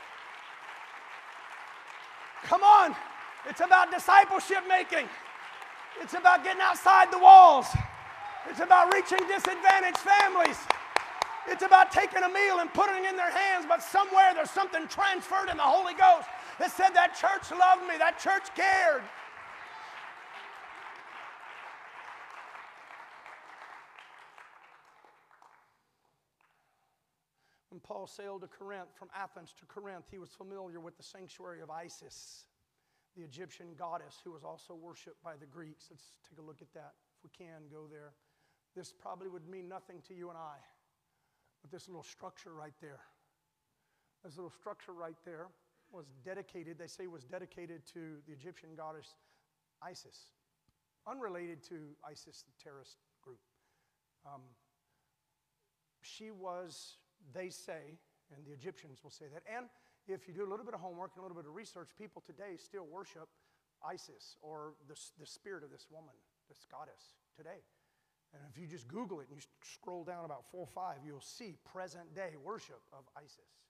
Come on, it's about discipleship making. It's about getting outside the walls. It's about reaching disadvantaged families. It's about taking a meal and putting it in their hands, but somewhere there's something transferred in the Holy Ghost that said that church loved me, that church cared. When Paul sailed to Corinth, from Athens to Corinth, he was familiar with the sanctuary of Isis, the Egyptian goddess who was also worshiped by the Greeks. Let's take a look at that. If we can, go there. This probably would mean nothing to you and I, but this little structure right there, this little structure right there was dedicated, they say was dedicated to the Egyptian goddess Isis, unrelated to ISIS, the terrorist group. Um, she was they say, and the Egyptians will say that. And if you do a little bit of homework and a little bit of research, people today still worship Isis or the, the spirit of this woman, this goddess, today. And if you just Google it and you scroll down about four or five, you'll see present day worship of Isis.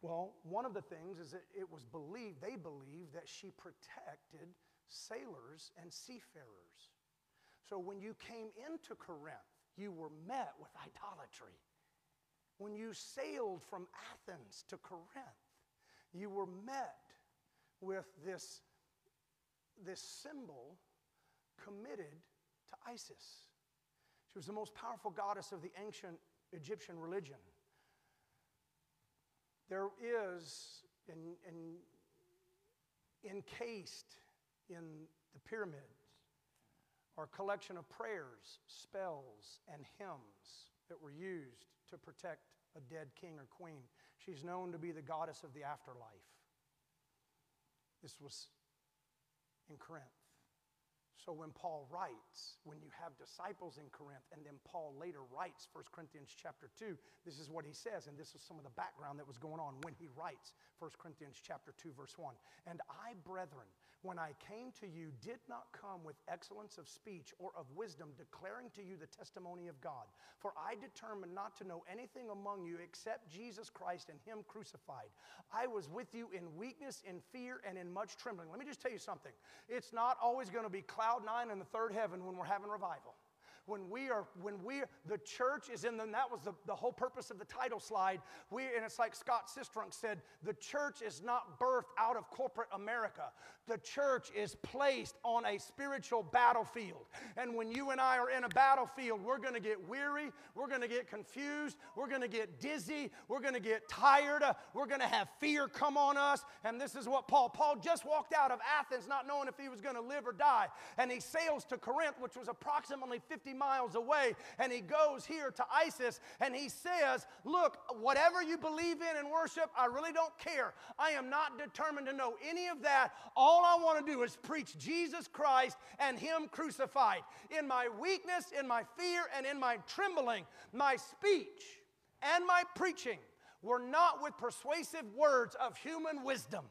Well, one of the things is that it was believed, they believed that she protected sailors and seafarers. So when you came into Corinth, you were met with idolatry. When you sailed from Athens to Corinth, you were met with this, this symbol committed to Isis. She was the most powerful goddess of the ancient Egyptian religion. There is, in, in, encased in the pyramids, are a collection of prayers, spells, and hymns that were used to protect a dead king or queen. She's known to be the goddess of the afterlife. This was in Corinth. So when Paul writes, when you have disciples in Corinth, and then Paul later writes 1 Corinthians chapter 2, this is what he says, and this is some of the background that was going on when he writes 1 Corinthians chapter 2, verse 1. And I, brethren, when I came to you, did not come with excellence of speech or of wisdom, declaring to you the testimony of God. For I determined not to know anything among you except Jesus Christ and Him crucified. I was with you in weakness, in fear, and in much trembling. Let me just tell you something. It's not always going to be cloud nine in the third heaven when we're having revival when we are when we the church is in them that was the, the whole purpose of the title slide. We and it's like scott sistrunk said the church is not birthed out of corporate america. The church is placed on a spiritual battlefield. And when you and i are in a battlefield we're going to get weary we're going to get confused we're going to get dizzy we're going to get tired uh, we're going to have fear come on us. And this is what paul paul just walked out of athens not knowing if he was going to live or die. And he sails to corinth which was approximately 50 miles away. And he goes here to Isis and he says, Look, whatever you believe in and worship, I really don't care. I am not determined to know any of that. All I want to do is preach Jesus Christ and Him crucified. In my weakness, in my fear, and in my trembling, my speech and my preaching were not with persuasive words of human wisdom,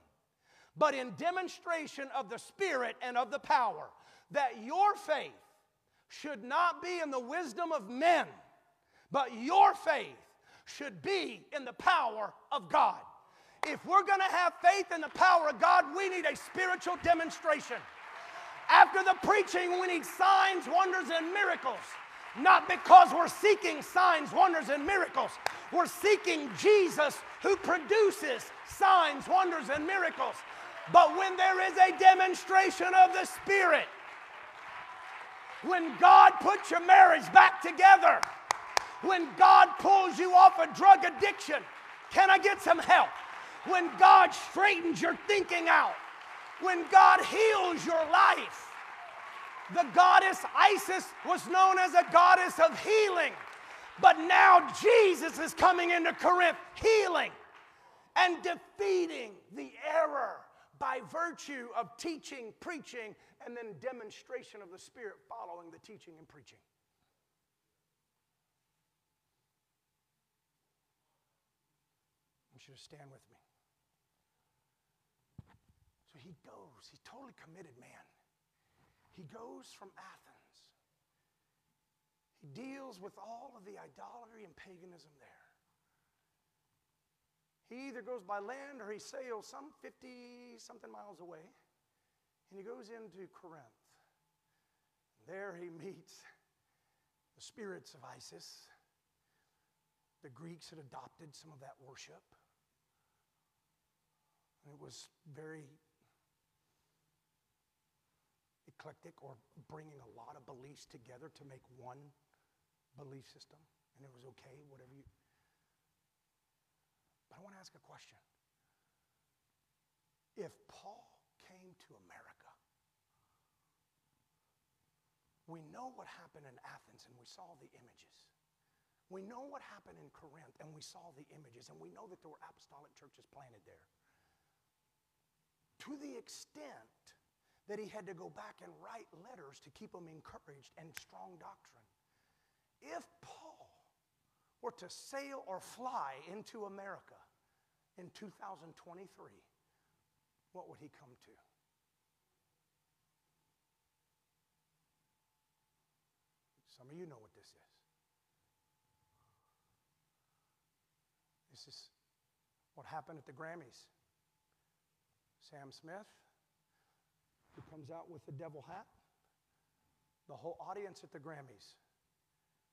but in demonstration of the Spirit and of the power, that your faith should not be in the wisdom of men, but your faith should be in the power of God. If we're going to have faith in the power of God, we need a spiritual demonstration. After the preaching, we need signs, wonders, and miracles. Not because we're seeking signs, wonders, and miracles. We're seeking Jesus who produces signs, wonders, and miracles. But when there is a demonstration of the Spirit, when God puts your marriage back together, when God pulls you off a drug addiction, can I get some help? When God straightens your thinking out, when God heals your life. The goddess Isis was known as a goddess of healing. But now Jesus is coming into Corinth, healing and defeating the error by virtue of teaching, preaching, and then demonstration of the Spirit following the teaching and preaching. I want you to stand with me. So he goes, he's totally committed man. He goes from Athens. He deals with all of the idolatry and paganism there. He either goes by land or he sails some 50 something miles away and he goes into Corinth. There he meets the spirits of Isis. The Greeks had adopted some of that worship. And it was very eclectic or bringing a lot of beliefs together to make one belief system. And it was okay, whatever you. I want to ask a question. If Paul came to America, we know what happened in Athens and we saw the images. We know what happened in Corinth and we saw the images, and we know that there were apostolic churches planted there. To the extent that he had to go back and write letters to keep them encouraged and strong doctrine. If Paul were to sail or fly into America in 2023, what would he come to? Some of you know what this is. This is what happened at the Grammys. Sam Smith, who comes out with the devil hat. The whole audience at the Grammys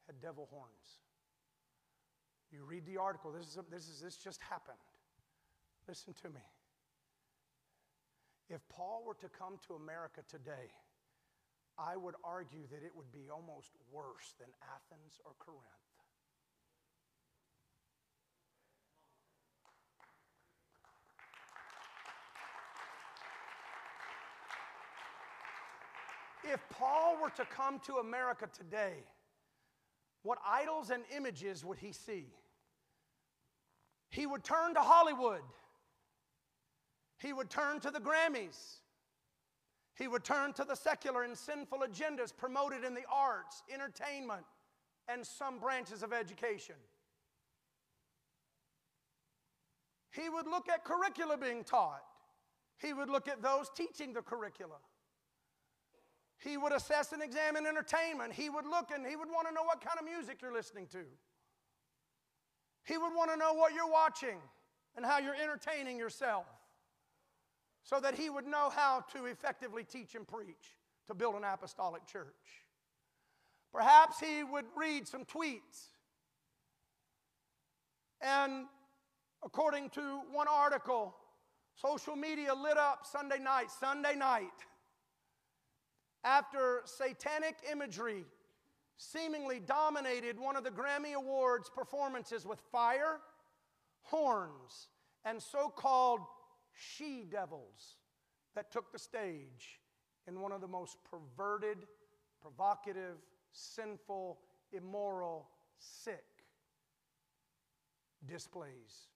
had devil horns. You read the article, this, is this, is, this just happened. Listen to me. If Paul were to come to America today, I would argue that it would be almost worse than Athens or Corinth. If Paul were to come to America today, what idols and images would he see? He would turn to Hollywood. He would turn to the Grammys. He would turn to the secular and sinful agendas promoted in the arts, entertainment, and some branches of education. He would look at curricula being taught. He would look at those teaching the curricula. He would assess and examine entertainment. He would look and he would want to know what kind of music you're listening to. He would want to know what you're watching and how you're entertaining yourself so that he would know how to effectively teach and preach to build an apostolic church. Perhaps he would read some tweets. And according to one article, social media lit up Sunday night, Sunday night, after satanic imagery seemingly dominated one of the Grammy Awards performances with fire, horns, and so called she devils that took the stage in one of the most perverted, provocative, sinful, immoral, sick displays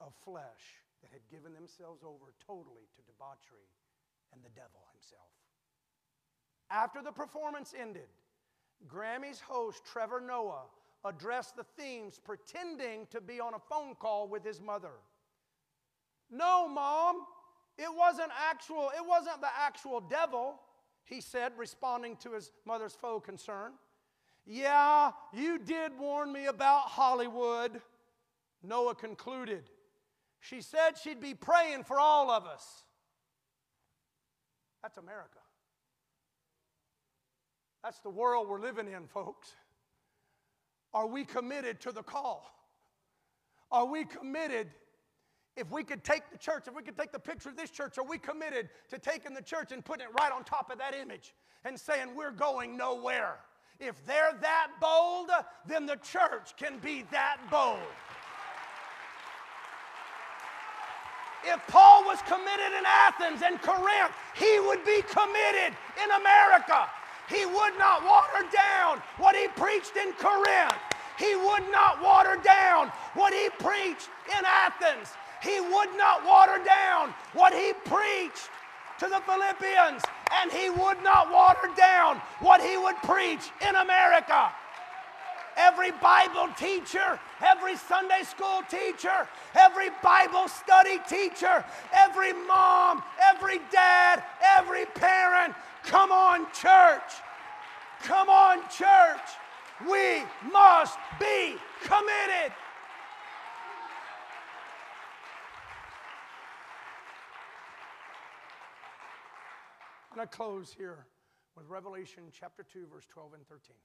of flesh that had given themselves over totally to debauchery and the devil himself. After the performance ended, Grammy's host Trevor Noah addressed the themes pretending to be on a phone call with his mother. No, mom, it wasn't actual, it wasn't the actual devil, he said, responding to his mother's faux concern. Yeah, you did warn me about Hollywood, Noah concluded. She said she'd be praying for all of us. That's America. That's the world we're living in, folks. Are we committed to the call? Are we committed? If we could take the church, if we could take the picture of this church, are we committed to taking the church and putting it right on top of that image and saying we're going nowhere? If they're that bold, then the church can be that bold. If Paul was committed in Athens and Corinth, he would be committed in America. He would not water down what he preached in Corinth. He would not water down what he preached in Athens. He would not water down what he preached to the Philippians. And he would not water down what he would preach in America every Bible teacher, every Sunday school teacher, every Bible study teacher, every mom, every dad, every parent. Come on, church. Come on, church. We must be committed. Going to close here with Revelation chapter 2, verse 12 and 13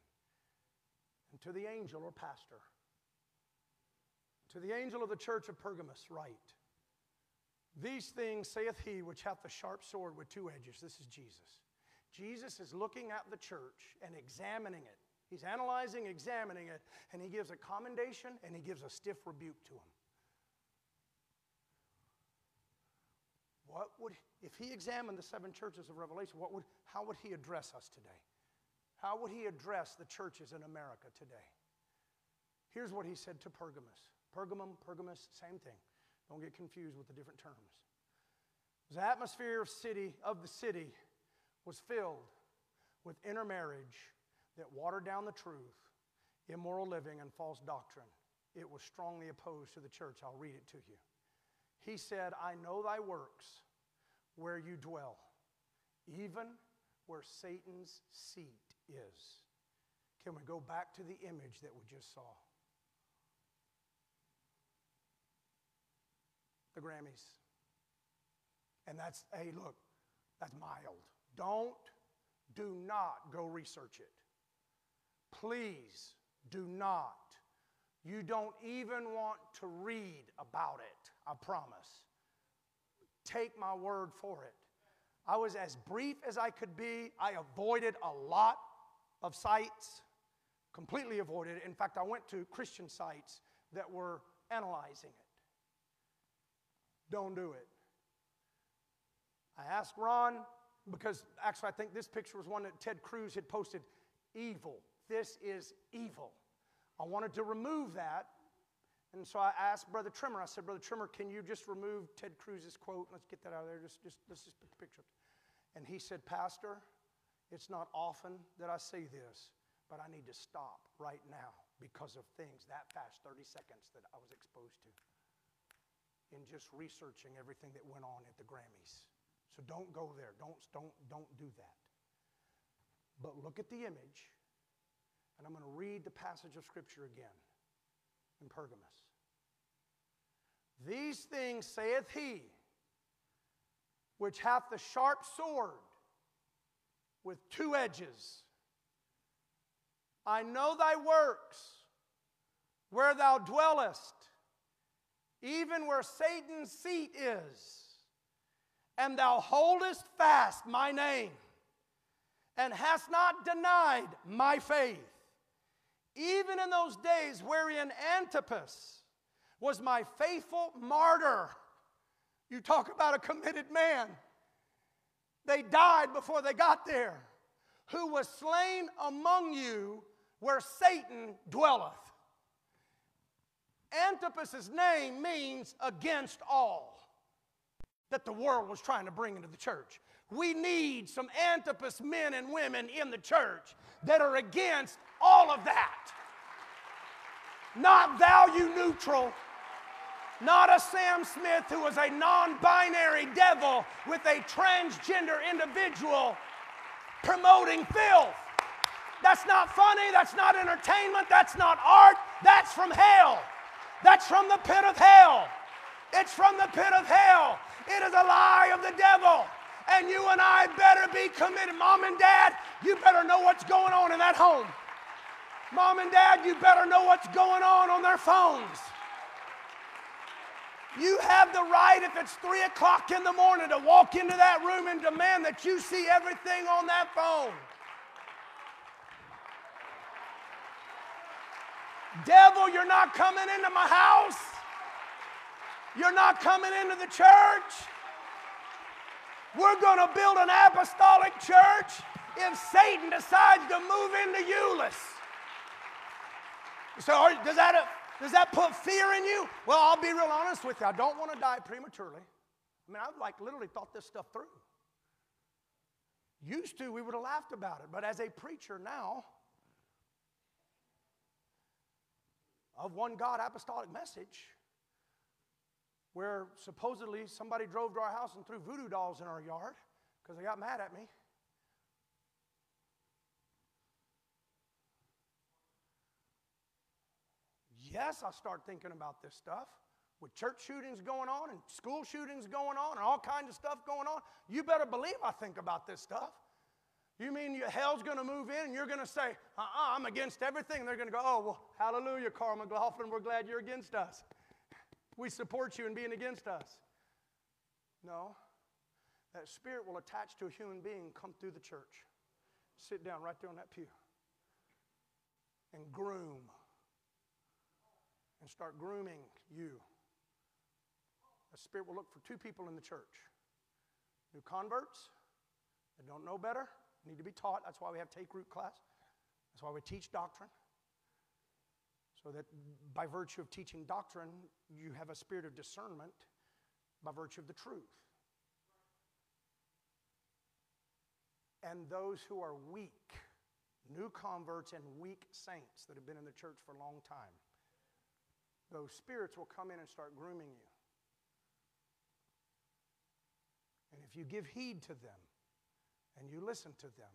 and to the angel or pastor, to the angel of the church of Pergamos, write These things saith he which hath the sharp sword with two edges. This is Jesus. Jesus is looking at the church and examining it. He's analyzing, examining it, and he gives a commendation and he gives a stiff rebuke to him. What would, if he examined the seven churches of Revelation, what would, how would he address us today? How would he address the churches in America today? Here's what he said to Pergamos Pergamum, Pergamos, same thing. Don't get confused with the different terms. The atmosphere of city of the city was filled with intermarriage that watered down the truth, immoral living, and false doctrine. It was strongly opposed to the church. I'll read it to you. He said, I know thy works where you dwell, even where Satan's seat is. Can we go back to the image that we just saw? The Grammys. And that's, hey, look, that's mild. Don't, do not go research it. Please do not. You don't even want to read about it, I promise. Take my word for it. I was as brief as I could be. I avoided a lot of sites, completely avoided. In fact, I went to Christian sites that were analyzing it. Don't do it. I asked Ron, because actually I think this picture was one that Ted Cruz had posted evil. This is evil. I wanted to remove that. And so I asked Brother Trimmer, I said, Brother Trimmer, can you just remove Ted Cruz's quote? Let's get that out of there. Just, just, let's just put the picture up. And he said, Pastor, it's not often that I say this, but I need to stop right now because of things that fast 30 seconds that I was exposed to in just researching everything that went on at the Grammys. So don't go there. Don't, don't, don't do that. But look at the image, and I'm going to read the passage of Scripture again in Pergamos. These things saith he which hath the sharp sword with two edges. I know thy works, where thou dwellest, even where Satan's seat is, and thou holdest fast my name, and hast not denied my faith, even in those days wherein Antipas was my faithful martyr. You talk about a committed man. They died before they got there. Who was slain among you where Satan dwelleth. Antipas's name means against all that the world was trying to bring into the church. We need some Antipas men and women in the church that are against all of that. Not value neutral, not a Sam Smith who was a non binary devil with a transgender individual promoting filth. That's not funny. That's not entertainment. That's not art. That's from hell. That's from the pit of hell. It's from the pit of hell. It is a lie of the devil. And you and I better be committed. Mom and dad, you better know what's going on in that home. Mom and dad, you better know what's going on on their phones. You have the right, if it's three o'clock in the morning, to walk into that room and demand that you see everything on that phone. Devil, you're not coming into my house. You're not coming into the church. We're going to build an apostolic church if Satan decides to move into Euless? So, are, does, that, does that put fear in you? Well, I'll be real honest with you. I don't want to die prematurely. I mean, I've like literally thought this stuff through. Used to, we would have laughed about it. But as a preacher now, of one God apostolic message, where supposedly somebody drove to our house and threw voodoo dolls in our yard because they got mad at me. Yes, I start thinking about this stuff. With church shootings going on and school shootings going on and all kinds of stuff going on, you better believe I think about this stuff. You mean hell's going to move in and you're going to say, uh uh-uh, uh, I'm against everything? And they're going to go, oh, well, hallelujah, Carl McLaughlin, we're glad you're against us. We support you in being against us. No. That spirit will attach to a human being, come through the church, sit down right there on that pew, and groom, and start grooming you. The spirit will look for two people in the church new converts that don't know better, need to be taught. That's why we have take root class. That's why we teach doctrine. So that by virtue of teaching doctrine, you have a spirit of discernment by virtue of the truth. And those who are weak, new converts and weak saints that have been in the church for a long time, those spirits will come in and start grooming you. And if you give heed to them and you listen to them,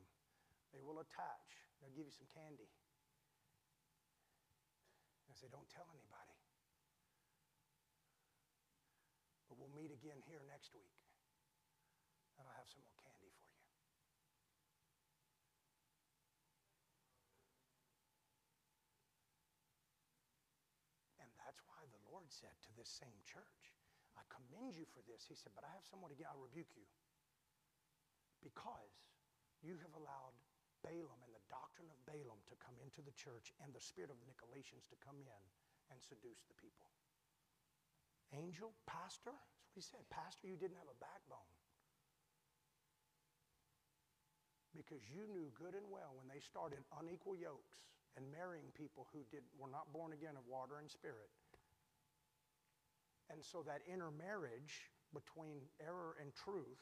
they will attach. They'll give you some candy And say, Don't tell anybody. But we'll meet again here next week, and I'll have some more candy for you. And that's Lord said to this same church, I commend you for this. He said, But I have someone again, I'll rebuke you. Because you have allowed Balaam and the doctrine of Balaam to come into the church and the spirit of the Nicolaitans to come in and seduce the people. Angel, pastor, that's what he said. Pastor, you didn't have a backbone. Because you knew good and well when they started unequal yokes and marrying people who did, were not born again of water and spirit. And so that intermarriage between error and truth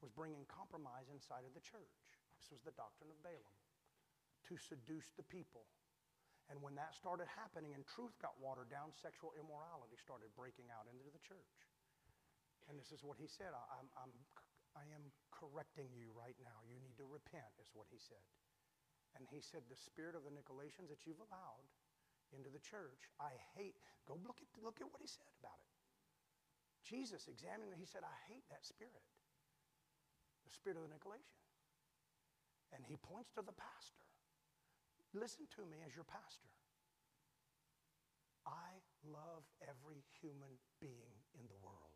was bringing compromise inside of the church. This was the doctrine of Balaam to seduce the people. And when that started happening and truth got watered down, sexual immorality started breaking out into the church. And this is what he said I, I'm, I'm, I am correcting you right now. You need to repent, is what he said. And he said, The spirit of the Nicolaitans that you've allowed into the church, I hate. Go look at, look at what he said about it. Jesus examined it. He said, I hate that spirit, the spirit of the Nicolaitans. And he points to the pastor. Listen to me as your pastor. I love every human being in the world.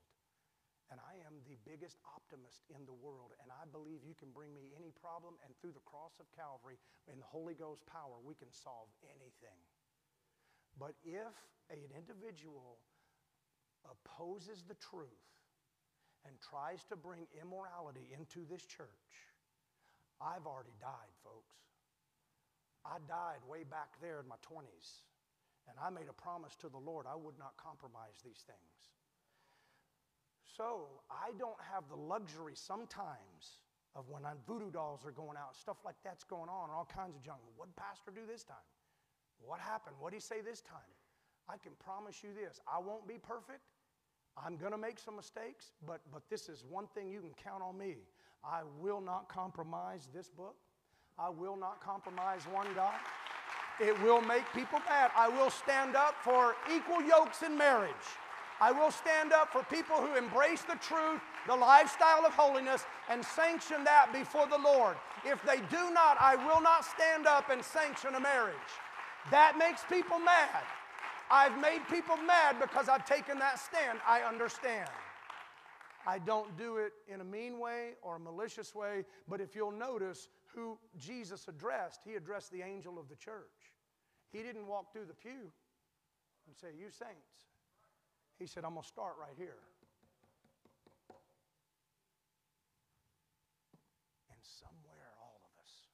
And I am the biggest optimist in the world. And I believe you can bring me any problem, and through the cross of Calvary, in the Holy Ghost power, we can solve anything. But if an individual opposes the truth and tries to bring immorality into this church, I've already died, folks. I died way back there in my 20s, and I made a promise to the Lord I would not compromise these things. So I don't have the luxury sometimes of when I'm voodoo dolls are going out, stuff like that's going on, and all kinds of junk. What Pastor do this time? What happened? What did he say this time? I can promise you this I won't be perfect. I'm going to make some mistakes, but, but this is one thing you can count on me. I will not compromise this book. I will not compromise one God. It will make people mad. I will stand up for equal yokes in marriage. I will stand up for people who embrace the truth, the lifestyle of holiness, and sanction that before the Lord. If they do not, I will not stand up and sanction a marriage. That makes people mad. I've made people mad because I've taken that stand. I understand. I don't do it in a mean way or a malicious way, but if you'll notice who Jesus addressed, he addressed the angel of the church. He didn't walk through the pew and say, You saints. He said, I'm going to start right here. And somewhere, all of us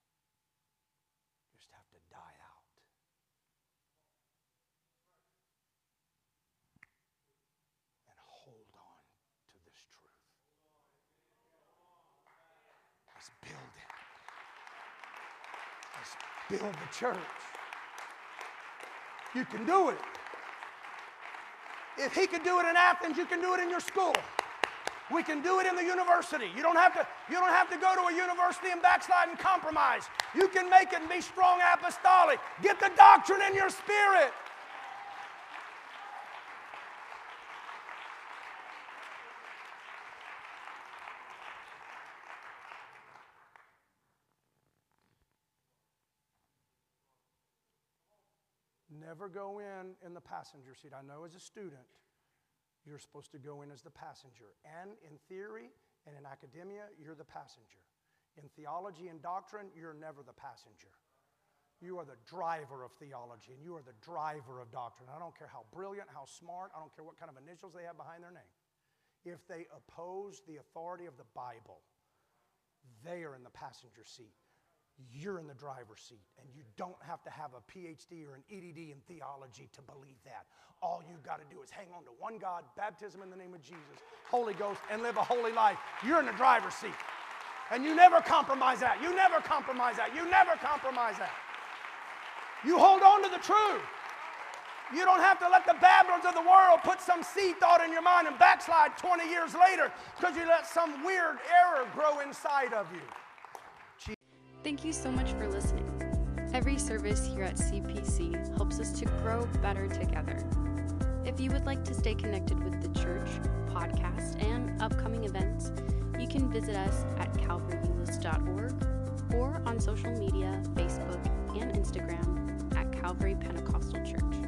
build the church. You can do it. If he can do it in Athens, you can do it in your school. We can do it in the university. You don't have to, you don't have to go to a university and backslide and compromise. You can make it and be strong apostolic. Get the doctrine in your spirit. Never go in in the passenger seat. I know as a student, you're supposed to go in as the passenger. And in theory and in academia, you're the passenger. In theology and doctrine, you're never the passenger. You are the driver of theology and you are the driver of doctrine. I don't care how brilliant, how smart, I don't care what kind of initials they have behind their name. If they oppose the authority of the Bible, they are in the passenger seat you're in the driver's seat and you don't have to have a PhD or an EDD in theology to believe that. All you've got to do is hang on to one God, baptism in the name of Jesus, Holy Ghost, and live a holy life. You're in the driver's seat. And you never compromise that. You never compromise that. You never compromise that. You hold on to the truth. You don't have to let the babblers of the world put some seed thought in your mind and backslide 20 years later because you let some weird error grow inside of you. Thank you so much for listening. Every service here at CPC helps us to grow better together. If you would like to stay connected with the church, podcast, and upcoming events, you can visit us at calvaryeuless.org or on social media, Facebook and Instagram at Calvary Pentecostal Church.